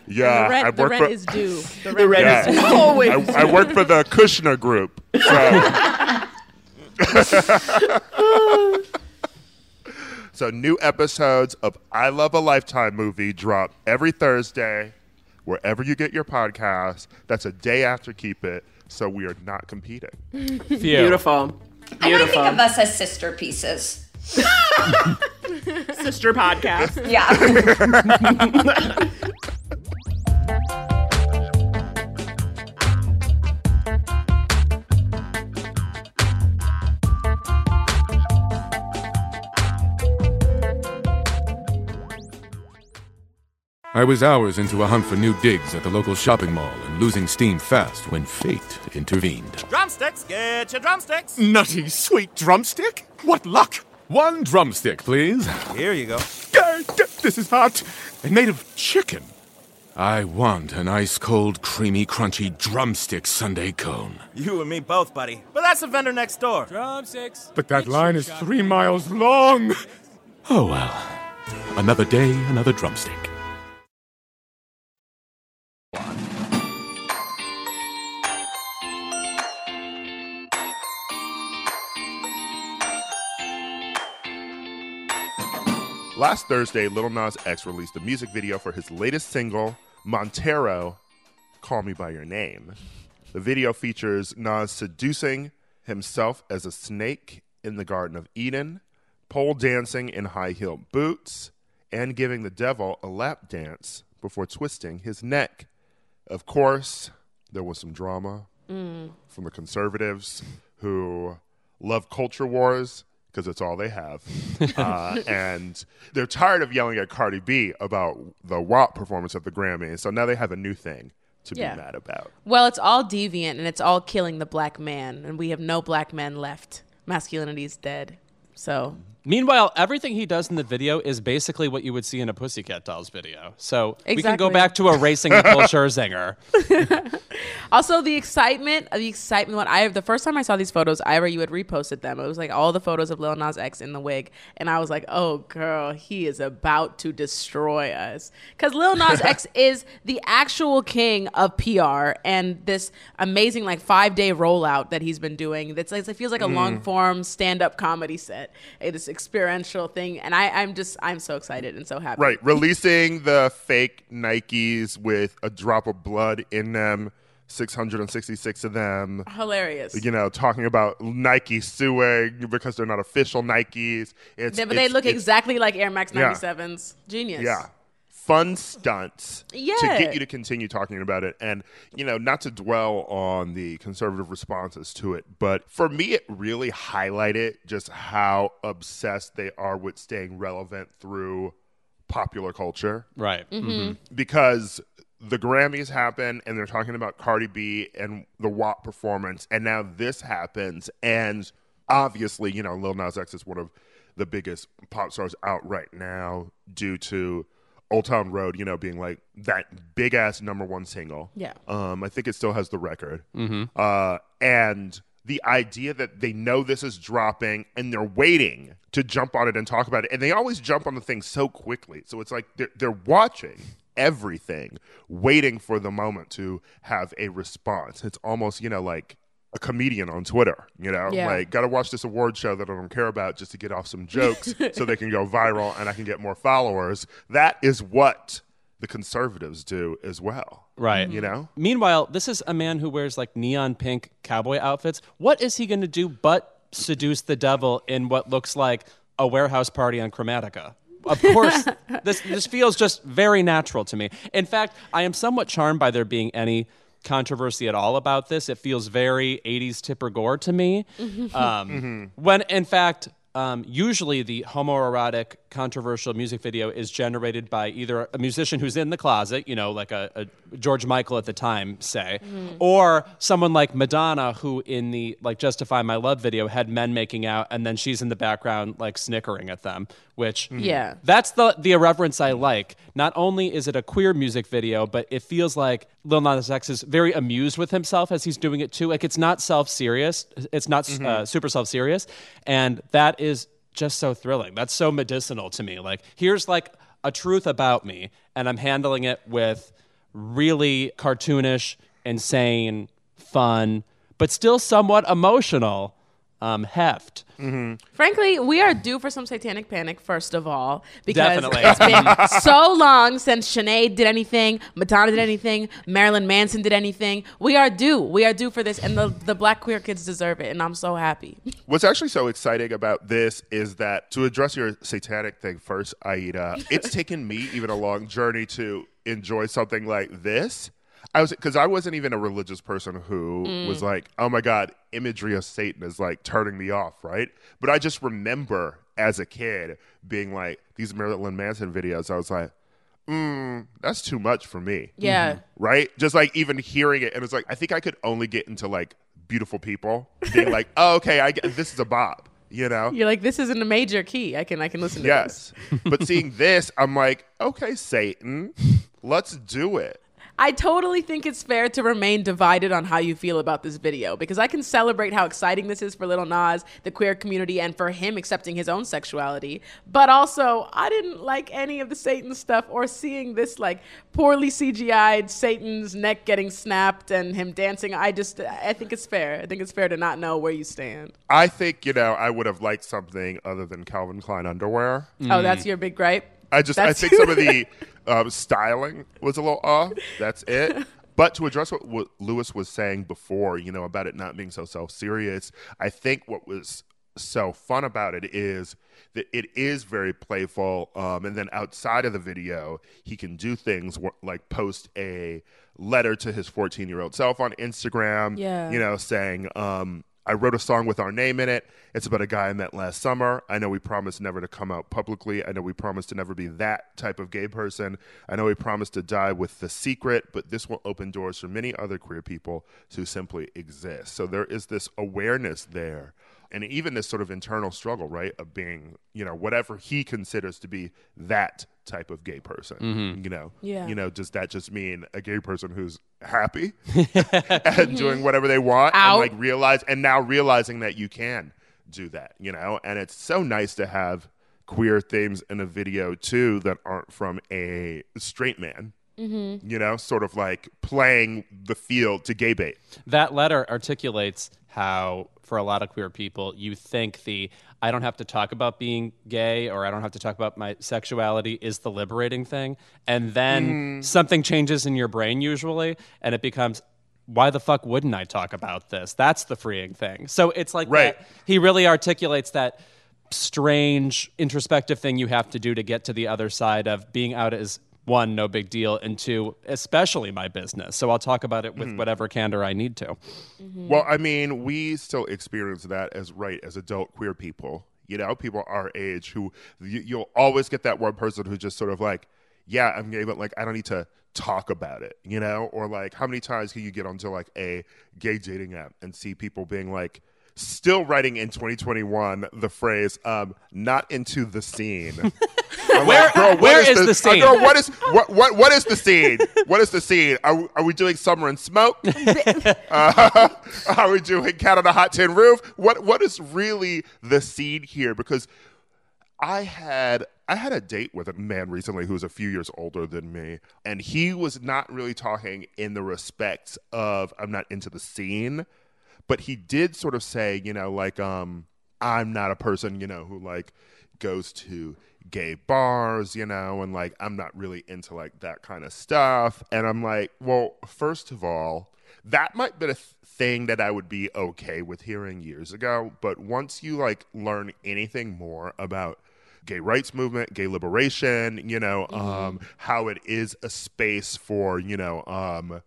Speaker 2: yeah,
Speaker 5: The rent,
Speaker 2: I
Speaker 5: the
Speaker 2: work
Speaker 5: rent
Speaker 2: for.
Speaker 5: is due. The rent
Speaker 4: the red
Speaker 2: Yeah.
Speaker 4: is always.
Speaker 2: I, I work for the Kushner Group. So. so new episodes of I Love a Lifetime movie drop every Thursday, wherever you get your podcast. That's a day after Keep It, so we are not competing.
Speaker 3: Phew.
Speaker 4: Beautiful.
Speaker 6: And I
Speaker 4: Beautiful.
Speaker 6: think of us as sister pieces.
Speaker 4: Sister podcast.
Speaker 6: Yeah.
Speaker 7: I was hours into a hunt for new digs at the local shopping mall and losing steam fast when fate intervened.
Speaker 8: Drumsticks, get your drumsticks.
Speaker 7: Nutty, sweet drumstick? What luck! One drumstick, please.
Speaker 8: Here you go.
Speaker 7: This is hot and made of chicken. I want an ice cold, creamy, crunchy drumstick Sundae cone.
Speaker 8: You and me both, buddy. But that's the vendor next door.
Speaker 3: Drumsticks.
Speaker 7: But that line is three miles long. Oh well. Another day, another drumstick.
Speaker 2: Last Thursday, Lil Nas X released a music video for his latest single, Montero, Call Me By Your Name. The video features Nas seducing himself as a snake in the Garden of Eden, pole dancing in high heeled boots, and giving the devil a lap dance before twisting his neck. Of course, there was some drama mm. from the conservatives who love culture wars because it's all they have. uh, and they're tired of yelling at Cardi B about the WAP performance at the Grammys. So now they have a new thing to
Speaker 5: Yeah.
Speaker 2: be mad about.
Speaker 5: Well, it's all deviant and it's all killing the black man, and we have no black men left. Masculinity is dead. So
Speaker 3: Meanwhile, everything he does in the video is basically what you would see in a Pussycat Dolls video. So we can go back to erasing Nicole Scherzinger.
Speaker 5: Also, the excitement, the excitement. When I the first time I saw these photos, Ira, you had reposted them. It was like all the photos of Lil Nas X in the wig, and I was like, "Oh, girl, he is about to destroy us." Because Lil Nas X is the actual king of PR, and this amazing like five day rollout that he's been doing. That's like, it feels like a mm. long form stand up comedy set. It is experiential thing, and I, I'm just I'm so excited and so happy.
Speaker 2: Right. Releasing the fake Nikes with a drop of blood in them, 666 of them.
Speaker 5: Hilarious.
Speaker 2: You know, talking about Nike suing because they're not official Nikes. It's,
Speaker 5: Yeah, but they look
Speaker 2: it's-
Speaker 5: exactly like Air Max
Speaker 2: Yeah.
Speaker 5: 97s. Genius.
Speaker 2: Yeah. Fun stunts to get you to continue talking about it. And, you know, not to dwell on the conservative responses to it, but for me, it really highlighted just how obsessed they are with staying relevant through popular culture
Speaker 3: right. Mm-hmm.
Speaker 2: because the Grammys happen and they're talking about Cardi B and the WAP performance, and now this happens, and obviously, you know, Lil Nas X is one of the biggest pop stars out right now due to Old Town Road, you know, being like that big ass number one single.
Speaker 5: Yeah.
Speaker 2: Um, I think it still has the record. Uh, and the idea that they know this is dropping and they're waiting to jump on it and talk about it, and they always jump on the thing so quickly. So it's like they're, they're watching everything, waiting for the moment to have a response. It's almost, you know, like a comedian on Twitter, you know,
Speaker 5: Yeah.
Speaker 2: like got to watch this award show that I don't care about just to get off some jokes so they can go viral and I can get more followers. That is what the conservatives do as well.
Speaker 3: Right.
Speaker 2: You know? Mm-hmm.
Speaker 3: Meanwhile, this is a man who wears like neon pink cowboy outfits. What is he going to do but seduce the devil in what looks like a warehouse party on Chromatica? Of course, this this feels just very natural to me. In fact, I am somewhat charmed by there being any controversy at all about this. It feels very 80s Tipper Gore to me. Um, When in fact, um, usually the homoerotic controversial music video is generated by either a musician who's in the closet, you know, like a, a George Michael at the time, say, or someone like Madonna, who in the like Justify My Love video had men making out, and then she's in the background like snickering at them, which
Speaker 5: Yeah.
Speaker 3: that's the the irreverence I like. Not only is it a queer music video, but it feels like Lil Nas X is very amused with himself as he's doing it too. Like it's not self serious. It's not uh, super self serious, and that is just so thrilling. That's so medicinal to me. Like here's like a truth about me, and I'm handling it with really cartoonish, insane, fun, but still somewhat emotional um, heft. Mm-hmm.
Speaker 5: Frankly, we are due for some satanic panic, first of all, because
Speaker 3: Definitely.
Speaker 5: it's been so long since Sinead did anything, Madonna did anything, Marilyn Manson did anything. We are due. We are due for this, and the, the black queer kids deserve it, and I'm so happy.
Speaker 2: What's actually so exciting about this is that to address your satanic thing first, Aida, it's taken me even a long journey to enjoy something like this. I was because I wasn't even a religious person who was like, "Oh my god, imagery of Satan is like turning me off," right? But I just remember as a kid being like these Marilyn Manson videos. I was like, mm, that's too much for me.
Speaker 5: Yeah.
Speaker 2: Right? Just like even hearing it, and it's like I think I could only get into like beautiful people being like, oh, okay, I get this is a bop. You know?
Speaker 5: You're like, this isn't a major key. I can I can listen to this.
Speaker 2: Yes. but seeing this, I'm like, okay, Satan, let's do it.
Speaker 5: I totally think it's fair to remain divided on how you feel about this video because I can celebrate how exciting this is for Lil Nas, the queer community, and for him accepting his own sexuality. But also, I didn't like any of the Satan stuff or seeing this like poorly CGI'd Satan's neck getting snapped and him dancing. I just, I think it's fair. I think it's fair to not know where you stand.
Speaker 2: I think, you know, I would have liked something other than Calvin Klein underwear.
Speaker 5: Oh, that's your big gripe?
Speaker 2: I just I think some of the um, styling was a little off. That's it. But to address what, what Louis was saying before, you know, about it not being so self serious, I think what was so fun about it is that it is very playful. Um, and then outside of the video, he can do things wh- like post a letter to his 14 year old self on Instagram.
Speaker 5: Yeah.
Speaker 2: You know, saying, um, I wrote a song with our name in it. It's about a guy I met last summer. I know we promised never to come out publicly. I know we promised to never be that type of gay person. I know we promised to die with the secret, but this will open doors for many other queer people to simply exist. So there is this awareness there. And even this sort of internal struggle, right, of being, you know, whatever he considers to be that type of gay person. Mm-hmm. You know,
Speaker 5: Yeah.
Speaker 2: you know, does that just mean a gay person who's happy and doing whatever they want
Speaker 5: Out.
Speaker 2: and like realize and now realizing that you can do that, you know? And it's so nice to have queer themes in a video too that aren't from a straight man. Mm-hmm. You know, sort of like playing the field to gay bait.
Speaker 3: That letter articulates how, for a lot of queer people, you think the I don't have to talk about being gay or I don't have to talk about my sexuality is the liberating thing. And then mm-hmm. something changes in your brain, usually, and it becomes, why the fuck wouldn't I talk about this? That's the freeing thing. So it's like
Speaker 2: Right.
Speaker 3: that- he really articulates that strange introspective thing you have to do to get to the other side of being out as one, no big deal, and two, especially my business. So I'll talk about it with mm-hmm. whatever candor I need to. Mm-hmm.
Speaker 2: Well, I mean, we still experience that as right as adult queer people. You know, people our age who you, you'll always get that one person who just sort of like, yeah, I'm gay, but like I don't need to talk about it. You know, or like how many times can you get onto like a gay dating app and see people being like. Still writing in 2021 the phrase um, "not into the scene." I'm
Speaker 3: Where-
Speaker 2: like, girl,
Speaker 3: where is
Speaker 2: the,
Speaker 3: the scene?
Speaker 2: Uh, girl, what is what what what is the scene? What is the scene? Are, we- are we doing summer and smoke? Uh, are we doing cat on a hot tin roof? What what is really the scene here? Because I had I had a date with a man recently who was a few years older than me, and he was not really talking in the respects of I'm not into the scene, but he did sort of say, you know, like um I'm not a person, you know, who like goes to gay bars, you know, and like I'm not really into like that kind of stuff. And I'm like, well, first of all, that might be a th- thing that I would be okay with hearing years ago, but once you like learn anything more about gay rights movement, gay liberation, you know, um how it is a space for, you know, um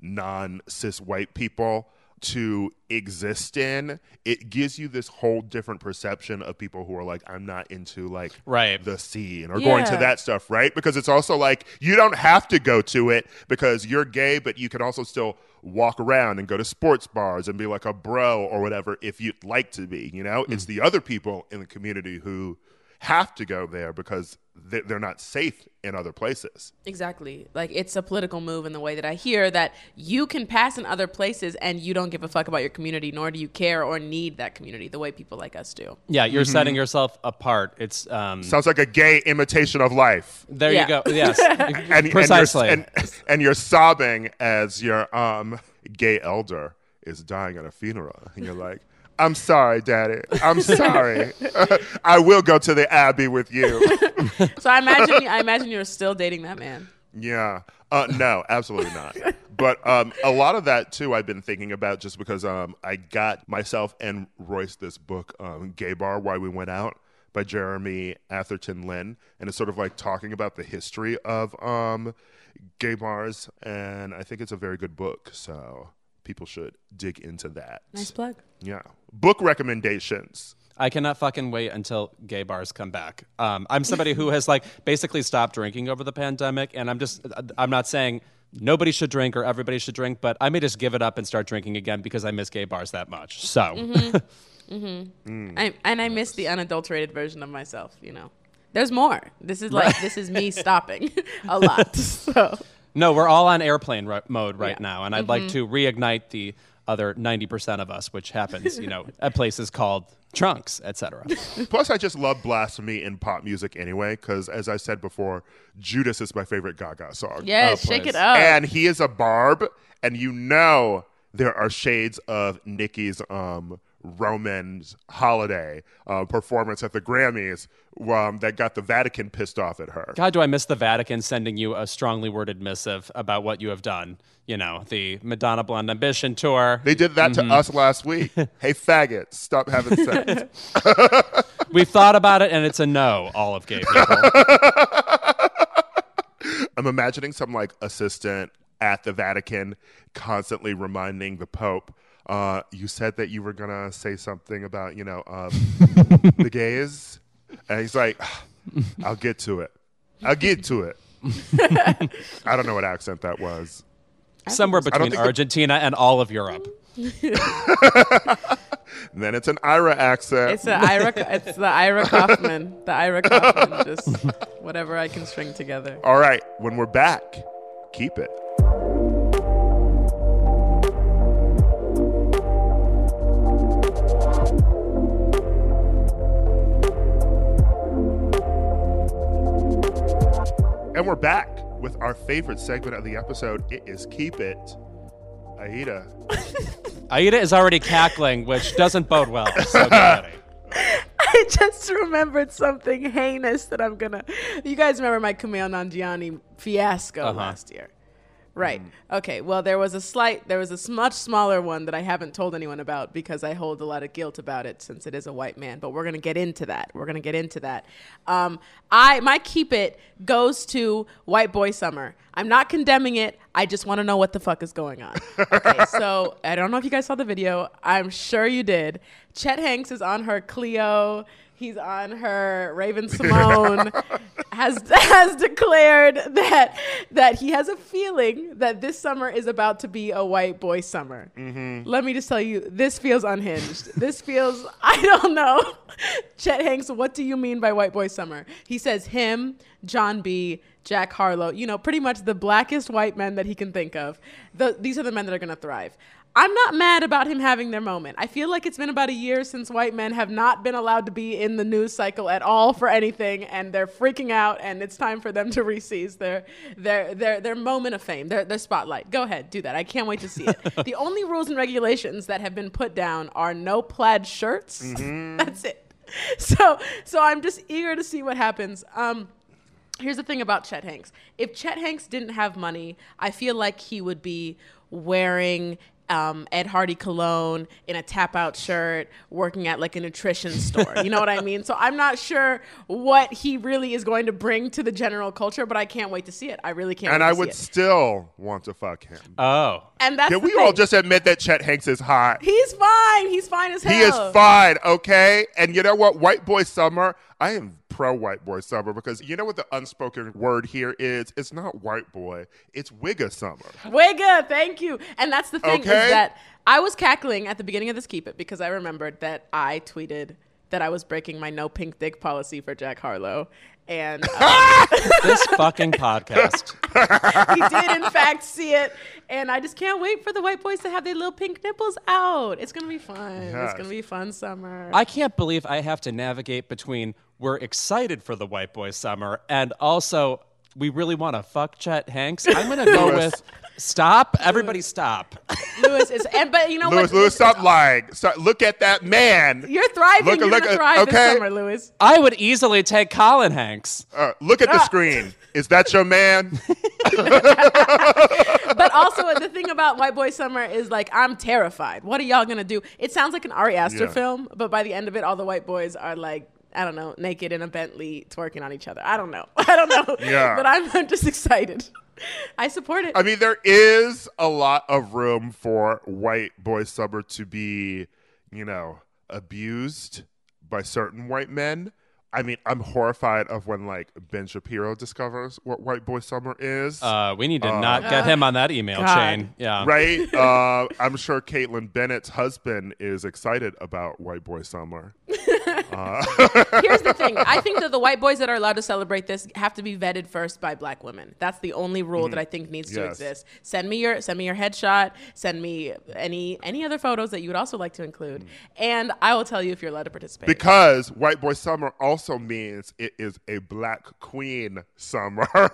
Speaker 2: non cis white people to exist in, it gives you this whole different perception of people who are like, I'm not into like
Speaker 3: Right.
Speaker 2: the scene or going to that stuff, right? Because it's also like you don't have to go to it because you're gay, but you can also still walk around and go to sports bars and be like a bro or whatever if you'd like to be, you know? Hmm. It's the other people in the community who have to go there because they- they're not safe in other places.
Speaker 5: Exactly. Like it's a political move in the way that I hear that you can pass in other places and you don't give a fuck about your community, nor do you care or need that community the way people like us do.
Speaker 3: Yeah, you're setting yourself apart. It's um,
Speaker 2: Sounds like a gay imitation of life.
Speaker 3: there
Speaker 5: Yeah.
Speaker 3: you go. Yes,
Speaker 2: and,
Speaker 3: precisely.
Speaker 2: And you're, and, and you're sobbing as your um, gay elder is dying at a funeral. And you're like, I'm sorry, Daddy. I'm sorry. I will go to the Abbey with you.
Speaker 5: So I imagine I imagine you're still dating that man.
Speaker 2: Yeah. Uh, no, absolutely not. But um, a lot of that too, I've been thinking about just because um, I got myself and Royce this book, um, "Gay Bar: Why We Went Out" by Jeremy Atherton Lin, and it's sort of like talking about the history of um, gay bars, and I think it's a very good book. So people should dig into that.
Speaker 5: Nice plug.
Speaker 2: Yeah. Book recommendations.
Speaker 3: I cannot fucking wait until gay bars come back. Um, I'm somebody who has like basically stopped drinking over the pandemic, and I'm just uh, I'm not saying nobody should drink or everybody should drink, but I may just give it up and start drinking again because I miss gay bars that much. So mm-hmm. Mm-hmm.
Speaker 5: I, and I miss the unadulterated version of myself. You know, there's more. This is like this is me stopping a lot. So
Speaker 3: no, we're all on airplane ro- mode right
Speaker 5: Yeah. Mm-hmm.
Speaker 3: now, and I'd like to reignite the other 90% of us, which happens, you know, at places called trunks, etc.
Speaker 2: Plus, I just love blasphemy in pop music anyway, because as I said before, Judas is my favorite Gaga song.
Speaker 5: yeah,
Speaker 3: Oh,
Speaker 5: shake it up.
Speaker 2: And he is a barb, and you know there are shades of Nicki's um, Roman's holiday uh, performance at the Grammys um, that got the Vatican pissed off at her.
Speaker 3: God, do I miss the Vatican sending you a strongly worded missive about what you have done? You know, the Madonna Blonde Ambition tour.
Speaker 2: They did that
Speaker 3: Mm-hmm.
Speaker 2: to us last week. hey, faggots, stop having sex.
Speaker 3: We've thought about it, and it's a no, all of gay people.
Speaker 2: I'm imagining some like assistant at the Vatican constantly reminding the Pope, uh, you said that you were gonna say something about, you know, um, the gays. And he's like, I'll get to it. I'll get to it. I don't know what accent that was.
Speaker 3: Somewhere between
Speaker 2: think the-
Speaker 3: Argentina and all of Europe.
Speaker 2: And then it's an Ira accent.
Speaker 5: It's the Ira. It's the Ira Kaufman. The Ira Kaufman. Just whatever I can string together.
Speaker 2: All right, when we're back, keep it. And we're back with our favorite segment of the episode. It is Keep It. Aida.
Speaker 3: Aida is already cackling, which doesn't bode well. So.
Speaker 5: I just remembered something heinous that I'm gonna. You guys remember my Kumail Nanjiani fiasco
Speaker 3: Uh-huh.
Speaker 5: last year, right? Okay. Well, there was a slight, there was a much smaller one that I haven't told anyone about because I hold a lot of guilt about it since it is a white man. But we're gonna get into that. We're gonna get into that. Um, I my keep it goes to White Boy Summer. I'm not condemning it. I just want to know what the fuck is going on. Okay, so I don't know if you guys saw the video. I'm sure you did. Chet Hanks is on her Cleo. He's on her Raven-Symoné. has has declared that that he has a feeling that this summer is about to be a white boy summer. Mm-hmm. Let me just tell you, this feels unhinged. this feels I don't know. Chet Hanks, what do you mean by white boy summer? He says him, John B. Jack Harlow, you know, pretty much the blackest white men that he can think of. The, these are the men that are going to thrive. I'm not mad about him having their moment. I feel like it's been about a year since white men have not been allowed to be in the news cycle at all for anything, and they're freaking out, and it's time for them to reseize their their their their moment of fame, their their spotlight. Go ahead, do that. I can't wait to see it. the only rules and regulations that have been put down are no plaid shirts. That's it. So so I'm just eager to see what happens. Um, here's the thing about Chet Hanks. If Chet Hanks didn't have money, I feel like he would be wearing um, Ed Hardy cologne in a tap out shirt, working at like a nutrition store. You know what I mean? So I'm not sure what he really is going to bring to the general culture, but I can't wait to see it. I really can't.
Speaker 2: And
Speaker 5: wait
Speaker 2: I
Speaker 5: see
Speaker 2: would
Speaker 5: it.
Speaker 2: still want to fuck him.
Speaker 3: Oh.
Speaker 5: And that's
Speaker 2: Can
Speaker 5: the
Speaker 2: we all just admit that Chet Hanks is hot?
Speaker 5: He's fine. He's fine as hell.
Speaker 2: He is fine, okay? And you know what? White boy summer, I am pro white boy summer because you know what the unspoken word here is? It's not white boy, it's wigga summer.
Speaker 5: Wigga, thank you. And that's the thing
Speaker 2: Okay.
Speaker 5: is that I was cackling at the beginning of this keep it because I remembered that I tweeted that I was breaking my no pink dick policy for Jack Harlow. And uh,
Speaker 3: This fucking podcast.
Speaker 5: he did, in fact, see it. And I just can't wait for the white boys to have their little pink nipples out. It's going to be fun. It's going to be fun summer.
Speaker 3: I can't believe I have to navigate between we're excited for the white boy summer and also we really want to fuck Chet Hanks. I'm going to go with stop. Everybody stop.
Speaker 5: Louis is, and but you know
Speaker 2: Louis,
Speaker 5: what?
Speaker 2: Louis, stop lying. Stop, look at that man.
Speaker 5: You're thriving.
Speaker 2: Look-
Speaker 5: You're
Speaker 2: look
Speaker 5: gonna
Speaker 2: at-
Speaker 5: thrive
Speaker 2: okay.
Speaker 5: this summer, Louis.
Speaker 3: I would easily take Colin Hanks.
Speaker 2: Uh, look at the
Speaker 5: Ah.
Speaker 2: screen. Is that your man?
Speaker 5: But also, the thing about White Boy Summer is like, I'm terrified. What are y'all gonna do? It sounds like an Ari Aster
Speaker 2: Yeah.
Speaker 5: film, but by the end of it, all the white boys are like I don't know, naked in a Bentley twerking on each other. I don't know. I don't know.
Speaker 2: Yeah.
Speaker 5: but I'm, I'm just excited. I support it.
Speaker 2: I mean, there is a lot of room for white boy summer to be, you know, abused by certain white men. I mean, I'm horrified of when like Ben Shapiro discovers what white boy summer is.
Speaker 3: Uh, we need to not get him on that email
Speaker 5: God.
Speaker 3: chain. Yeah.
Speaker 2: right? uh, I'm sure Kaitlin Bennett's husband is excited about white boy summer.
Speaker 5: Here's the thing. I think that the white boys that are allowed to celebrate this have to be vetted first by black women. That's the only rule that I think needs to
Speaker 2: Mm-hmm.
Speaker 5: Exist. Send me your send me your headshot. Send me any any other photos that you would also like to include, and I will tell you if you're allowed to participate.
Speaker 2: Because White Boy Summer also means it is a Black Queen Summer,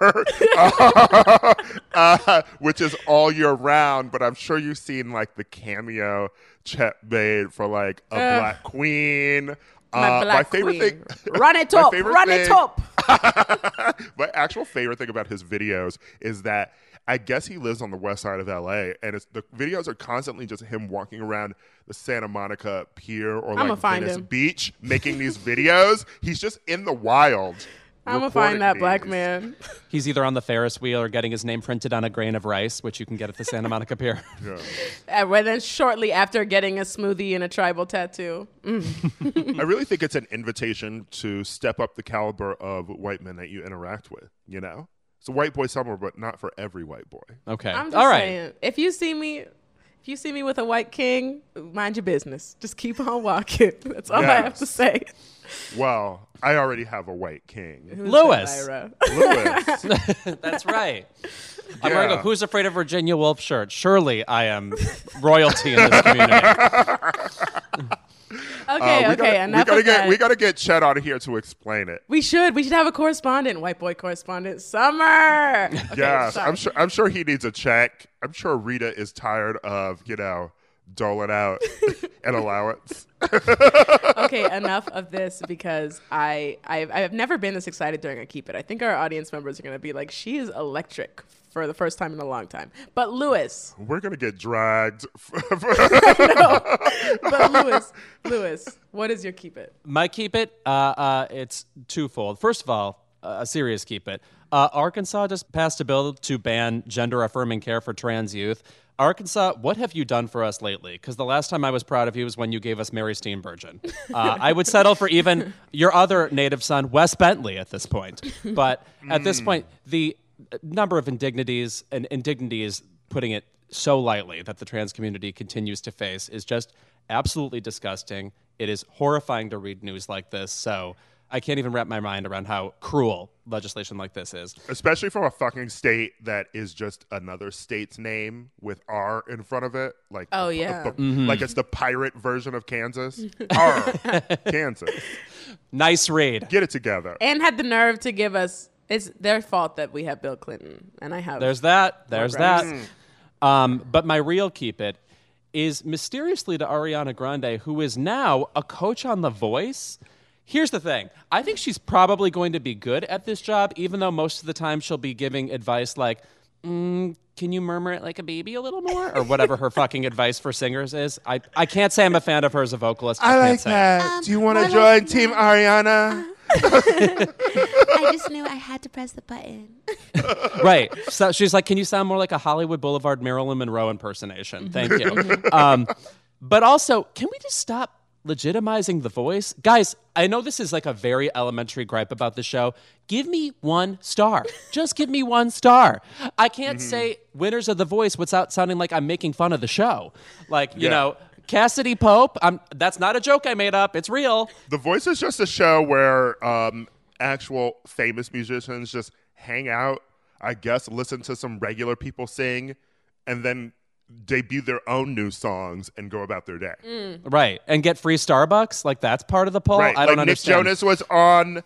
Speaker 2: uh, which is all year round. But I'm sure you've seen like the cameo Chet made for like a. Black Queen.
Speaker 5: My
Speaker 2: Uh,
Speaker 5: black
Speaker 2: favorite
Speaker 5: queen.
Speaker 2: thing,
Speaker 5: Run it up. Run it up.
Speaker 2: my actual favorite thing about his videos is that I guess he lives on the west side of LA, and it's, the videos are constantly just him walking around the Santa Monica Pier or like Venice
Speaker 5: him.
Speaker 2: Beach making these videos. He's just in the wild.
Speaker 5: I'm gonna find that black man.
Speaker 3: He's either on the Ferris wheel or getting his name printed on a grain of rice, which you can get at the Santa Monica Pier.
Speaker 5: And uh, then shortly after getting a smoothie and a tribal tattoo. Mm.
Speaker 2: I really think it's an invitation to step up the caliber of white men that you interact with. You know, it's a white boy summer, but not for every white boy.
Speaker 3: Okay.
Speaker 5: I'm just
Speaker 3: All right.
Speaker 5: saying, if you see me, if you see me with a white king, mind your business. Just keep on walking. That's all I have to say.
Speaker 2: Well, I already have a white king,
Speaker 5: Who's Louis.
Speaker 2: Louis.
Speaker 3: That's right. I'm wearing a
Speaker 2: Yeah.
Speaker 3: Who's Afraid of Virginia Woolf shirt. Surely I am royalty in this community.
Speaker 5: Okay,
Speaker 2: Uh, we
Speaker 5: okay,
Speaker 2: gotta,
Speaker 5: enough
Speaker 2: we gotta
Speaker 5: of
Speaker 2: get
Speaker 5: that.
Speaker 2: we gotta get Chet on here to explain it.
Speaker 5: We should. We should have a correspondent, white boy correspondent, Summer. Okay,
Speaker 2: yes,
Speaker 5: sorry.
Speaker 2: I'm sure. I'm sure he needs a check. I'm sure Rita is tired of you know doling out an allowance.
Speaker 5: okay, enough of this because I I've, I've never been this excited during a keep it. I think our audience members are gonna be like, she is electric for the first time in a long time. But Louis,
Speaker 2: We're gonna get dragged.
Speaker 5: but Louis, Louis, what is your keep it?
Speaker 3: My keep it, uh, uh, it's twofold. First of all, uh, a serious keep it. Uh, Arkansas just passed a bill to ban gender affirming care for trans youth. Arkansas, what have you done for us lately? Because the last time I was proud of you was when you gave us Mary Steenburgen. Uh, I would settle for even your other native son, Wes Bentley, at this point. But at this point, the number of indignities and indignities, putting it so lightly, that the trans community continues to face is just absolutely disgusting. It is horrifying to read news like this. So I can't even wrap my mind around how cruel legislation like this is.
Speaker 2: Especially from a fucking state that is just another state's name with R in front of it. Like
Speaker 5: Oh,
Speaker 2: the-
Speaker 5: yeah.
Speaker 2: the-
Speaker 3: Mm-hmm.
Speaker 2: like it's the pirate version of Kansas. R, Kansas.
Speaker 3: Nice read.
Speaker 2: Get it together.
Speaker 5: And had the nerve to give us. It's their fault that we have Bill Clinton, and I have.
Speaker 3: There's that. There's that. Um, but my real keep it is mysteriously to Ariana Grande, who is now a coach on The Voice. Here's the thing I think she's probably going to be good at this job, even though most of the time she'll be giving advice like, mm, can you murmur it like a baby a little more? Or whatever her fucking advice for singers is. I, I can't say I'm a fan of her as a vocalist. I, can't say. it.
Speaker 2: Do you want to join Team Ariana?
Speaker 9: I just knew I had to press the button.
Speaker 3: right. So she's like, "Can you sound more like a Hollywood Boulevard Marilyn Monroe impersonation?" Thank you. um, but also, can we just stop legitimizing the voice, guys? I know this is like a very elementary gripe about the show. Give me one star. Just give me one star. I can't say winners of the voice without sounding like I'm making fun of the show. Like you
Speaker 2: Yeah.
Speaker 3: know. Cassadee Pope, I'm, that's not a joke I made up. It's real.
Speaker 2: The Voice is just a show where um, actual famous musicians just hang out, I guess, listen to some regular people sing, and then debut their own new songs and go about their day.
Speaker 3: Right. And get free Starbucks? Like that's part of the poll?
Speaker 2: right.
Speaker 3: I don't
Speaker 2: like
Speaker 3: understand.
Speaker 2: Nick Jonas was on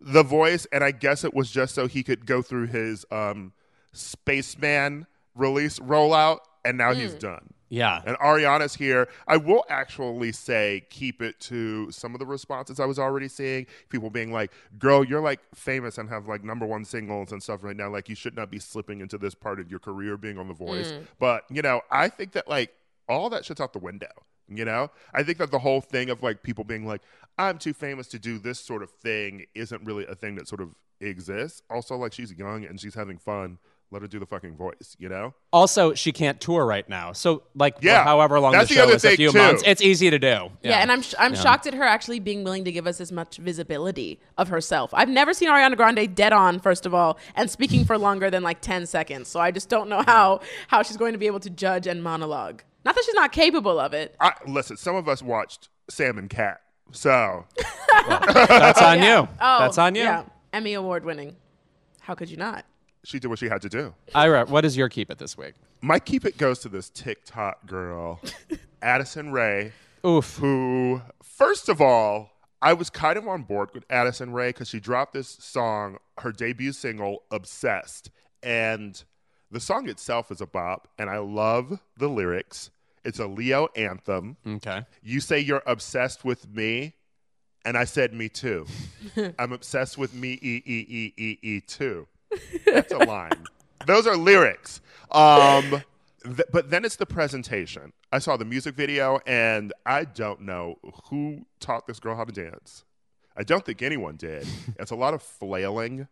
Speaker 2: The Voice, and I guess it was just so he could go through his um, Spaceman release rollout, and now he's done.
Speaker 3: Yeah.
Speaker 2: And Ariana's here. I will actually say keep it to some of the responses I was already seeing. People being like, girl, you're like famous and have like number one singles and stuff right now. Like, you should not be slipping into this part of your career being on The Voice. Mm. But, you know, I think that like all that shit's out the window. You know, I think that the whole thing of like people being like, "I'm too famous to do this sort of thing," isn't really a thing that sort of exists. Also, like she's young and she's having fun. Let her do the fucking voice. You know.
Speaker 3: Also, she can't tour right now. So, like,
Speaker 2: Yeah,
Speaker 3: however long
Speaker 2: that's
Speaker 3: the
Speaker 2: the
Speaker 3: show
Speaker 2: other
Speaker 3: is, a few
Speaker 2: too.
Speaker 3: months, it's easy to do.
Speaker 5: Yeah, and I'm sh- I'm shocked at her actually being willing to give us as much visibility of herself. I've never seen Ariana Grande dead on, first of all, and speaking for longer than like ten seconds. So I just don't know how how she's going to be able to judge and monologue. Not that she's not capable of it.
Speaker 2: I, listen, some of us watched Sam and Cat, so
Speaker 3: That's on
Speaker 5: Yeah.
Speaker 3: you.
Speaker 5: Oh,
Speaker 3: That's on you.
Speaker 5: Yeah, Emmy award winning. How could you not?
Speaker 2: She did what she had to do.
Speaker 3: Ira, what is your keep it this week?
Speaker 2: My keep it goes to this TikTok girl, Addison Rae,
Speaker 3: Oof.
Speaker 2: who, first of all, I was kind of on board with Addison Rae because she dropped this song, her debut single, Obsessed. And the song itself is a bop, and I love the lyrics. It's a Leo anthem.
Speaker 3: Okay.
Speaker 2: You say you're obsessed with me, and I said me too. I'm obsessed with me, e e e e e too. That's a line. Those are lyrics. Um, th- but then it's the presentation. I saw the music video, and I don't know who taught this girl how to dance. I don't think anyone did. It's a lot of flailing,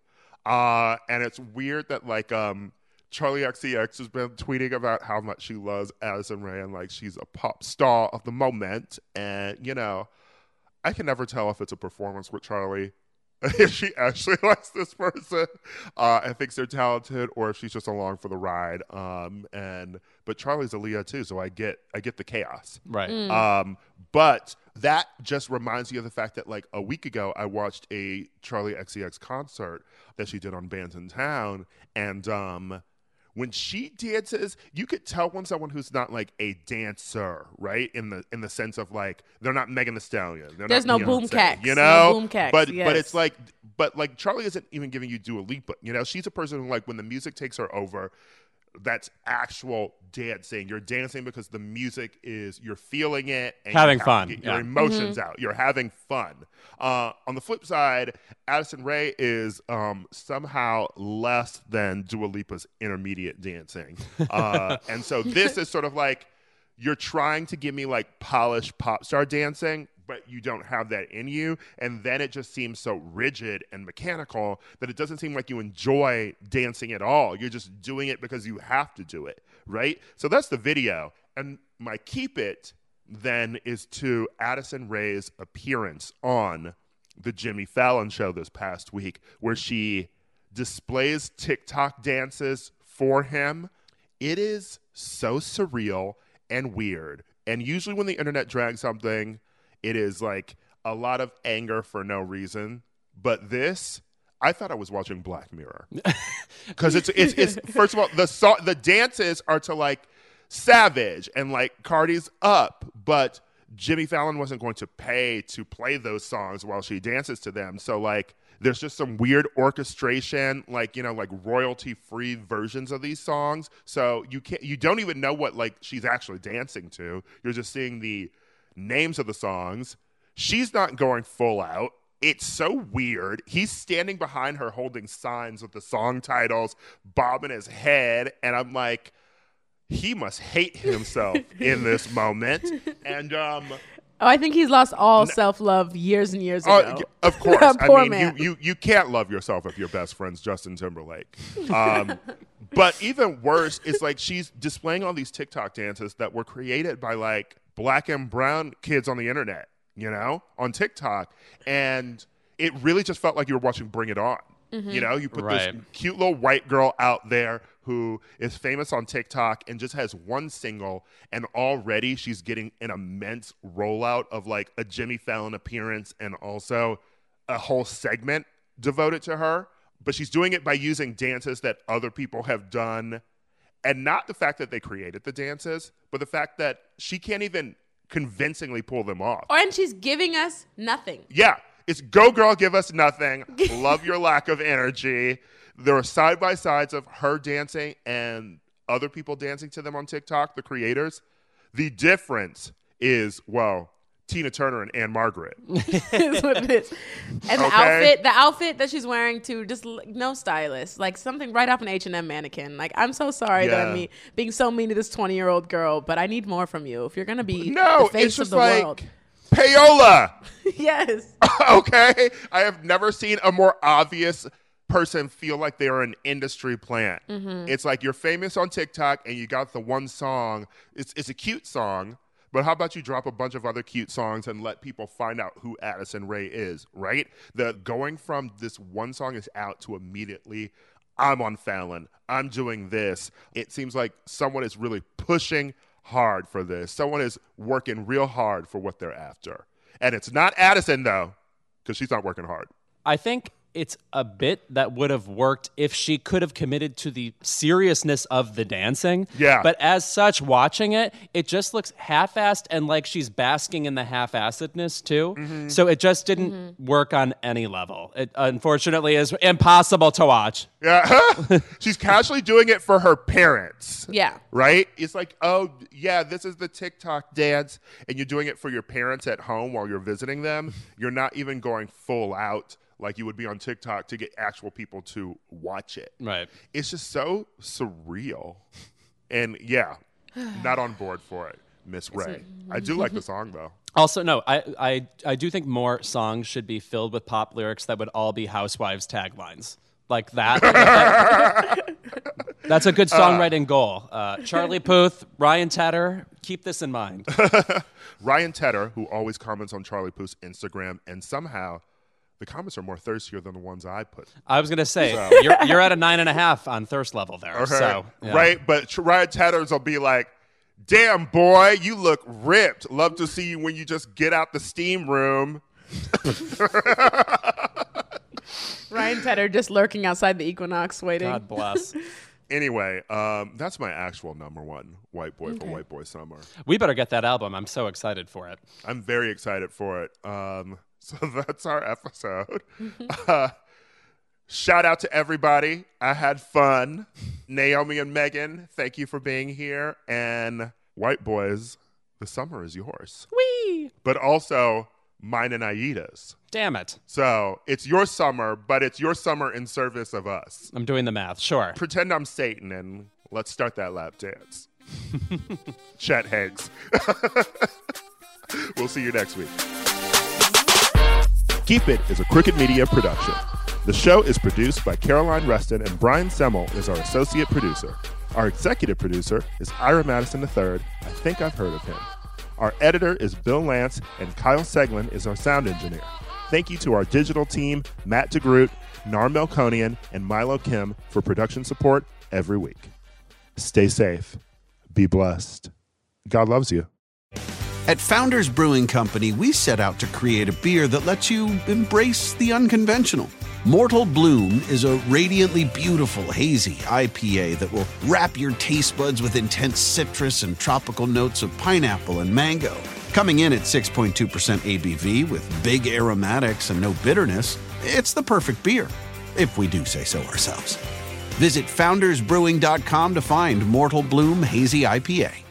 Speaker 2: uh, and it's weird that like um, Charli XCX has been tweeting about how much she loves Addison Rae and like she's a pop star of the moment, and you know, I can never tell if it's a performance with Charli. If she actually likes this person uh, and thinks they're talented, or if she's just along for the ride. Um, and but Charli's a Leo too, so I get I get the chaos.
Speaker 3: Right.
Speaker 2: Um, but that just reminds me of the fact that like a week ago, I watched a Charli XCX concert that she did on Bandsintown, and um, when she dances, you could tell when someone who's not like a dancer, right? In the in the sense of like they're not Megan Thee Stallion. They're
Speaker 5: There's
Speaker 2: not
Speaker 5: no boom
Speaker 2: Beyonce,
Speaker 5: cacks,
Speaker 2: you
Speaker 5: no
Speaker 2: know.
Speaker 5: boom cacks,
Speaker 2: but but it's like but like Charli isn't even giving you Dua Lipa. You know, she's a person who like when the music takes her over, that's actual dancing. You're dancing because the music is you're feeling it and
Speaker 3: Having
Speaker 2: have
Speaker 3: fun,
Speaker 2: get your
Speaker 3: yeah.
Speaker 2: emotions out. You're having fun. Uh, on the flip side, Addison Rae is um, somehow less than Dua Lipa's intermediate dancing, uh, and so this is sort of like you're trying to give me like polished pop star dancing, but you don't have that in you. And then it just seems so rigid and mechanical that it doesn't seem like you enjoy dancing at all. You're just doing it because you have to do it, right? So that's the video. And my keep it then is to Addison Rae's appearance on the Jimmy Fallon show this past week, where she displays TikTok dances for him. It is so surreal and weird. And usually, when the internet drags something, it is like a lot of anger for no reason. But this, I thought I was watching Black Mirror because it's, it's it's first of all the so- the dances are to like Savage and like Cardi's Up, but Jimmy Fallon wasn't going to pay to play those songs while she dances to them. So like there's just some weird orchestration, like you know, like royalty free versions of these songs. So you can't you don't even know what like she's actually dancing to. You're just seeing the names of the songs. She's not going full out. It's so weird. He's standing behind her holding signs with the song titles, bobbing his head, and I'm like, he must hate himself in this moment. And um
Speaker 5: Oh, I think he's lost all self love years and years
Speaker 2: Oh,
Speaker 5: ago.
Speaker 2: of course. I
Speaker 5: Poor
Speaker 2: mean,
Speaker 5: man.
Speaker 2: you, you you can't love yourself if your best friend's Justin Timberlake. Um, but even worse, it's like she's displaying all these TikTok dances that were created by like black and brown kids on the internet, you know, on TikTok, and it really just felt like you were watching Bring It On. Mm-hmm. You know, you put
Speaker 3: Right.
Speaker 2: this cute little white girl out there who is famous on TikTok and just has one single, and already she's getting an immense rollout of like a Jimmy Fallon appearance and also a whole segment devoted to her. But she's doing it by using dances that other people have done, and not the fact that they created the dances, but the fact that she can't even convincingly pull them off.
Speaker 5: Oh, and she's giving us nothing.
Speaker 2: Yeah, it's go girl, give us nothing. Love your lack of energy. There are side by sides of her dancing and other people dancing to them on TikTok, the creators. The difference is, well, Tina Turner and Ann-Margret.
Speaker 5: is what it is. And the
Speaker 2: Okay.
Speaker 5: outfit, the outfit that she's wearing too, just no stylist, like something right off an H and M mannequin. Like I'm so sorry that I'm me- being so mean to this 20 year old girl, but I need more from you if you're gonna be
Speaker 2: No,
Speaker 5: the face
Speaker 2: it's
Speaker 5: of
Speaker 2: just
Speaker 5: the
Speaker 2: like
Speaker 5: world.
Speaker 2: payola.
Speaker 5: yes,
Speaker 2: okay, I have never seen a more obvious person feel like they're an industry plant.
Speaker 5: Mm-hmm.
Speaker 2: It's like you're famous on TikTok and you got the one song. It's it's a cute song, but how about you drop a bunch of other cute songs and let people find out who Addison Rae is, right? The going from this one song is out to immediately I'm on Fallon. I'm doing this. It seems like someone is really pushing hard for this. Someone is working real hard for what they're after. And it's not Addison though, because she's not working hard.
Speaker 3: I think it's a bit that would have worked if she could have committed to the seriousness of the dancing.
Speaker 2: Yeah.
Speaker 3: But as such, watching it, it just looks half assed and like she's basking in the half assedness too.
Speaker 2: Mm-hmm.
Speaker 3: So it just didn't work on any level. It unfortunately is impossible to watch.
Speaker 2: Yeah. she's casually doing it for her parents.
Speaker 5: yeah.
Speaker 2: Right? It's like, oh, yeah, this is the TikTok dance, and you're doing it for your parents at home while you're visiting them. You're not even going full out like you would be on TikTok to get actual people to watch it.
Speaker 3: Right.
Speaker 2: It's just so surreal. And yeah, not on board for it, Miss Rae. I do like the song, though.
Speaker 3: Also, no, I, I, I do think more songs should be filled with pop lyrics that would all be housewives taglines. Like that. That's a good songwriting goal. Uh, Charlie Puth, Ryan Tedder, keep this in mind.
Speaker 2: Ryan Tedder, who always comments on Charlie Puth's Instagram, and somehow the comments are more thirstier than the ones I put.
Speaker 3: I was going to say, you're, you're at a nine and a half on thirst level there.
Speaker 2: Okay.
Speaker 3: So, yeah.
Speaker 2: Right? But Ryan Tedder's will be like, damn, boy, you look ripped. Love to see you when you just get out the steam room.
Speaker 5: Ryan Tedder just lurking outside the Equinox, waiting.
Speaker 3: God bless.
Speaker 2: Anyway, um, that's my actual number one white boy for white boy summer.
Speaker 3: we better get that album. I'm so excited for it.
Speaker 2: I'm very excited for it. Um, so that's our episode. uh, shout out to everybody. I had fun. Naomi and Megan, thank you for being here. And white boys, the summer is yours.
Speaker 3: Whee!
Speaker 2: But also mine and Aida's.
Speaker 3: Damn it.
Speaker 2: So it's your summer, but it's your summer in service of us.
Speaker 3: I'm doing the math. Sure.
Speaker 2: Pretend I'm Satan and let's start that lap dance. Chet Hanks. we'll see you next week. Keep It is a Crooked Media production. The show is produced by Caroline Reston and Brian Semmel is our associate producer. Our executive producer is Ira Madison III. I think I've heard of him. Our editor is Bill Lance, and Kyle Seglin is our sound engineer. Thank you to our digital team, Matt DeGroot, Nar Melkonian, and Milo Kim for production support every week. Stay safe. Be blessed. God loves you.
Speaker 1: At Founders Brewing Company, we set out to create a beer that lets you embrace the unconventional. Mortal Bloom is a radiantly beautiful, hazy IPA that will wrap your taste buds with intense citrus and tropical notes of pineapple and mango. Coming in at 6.2% ABV with big aromatics and no bitterness, it's the perfect beer, if we do say so ourselves. Visit foundersbrewing.com to find Mortal Bloom Hazy IPA.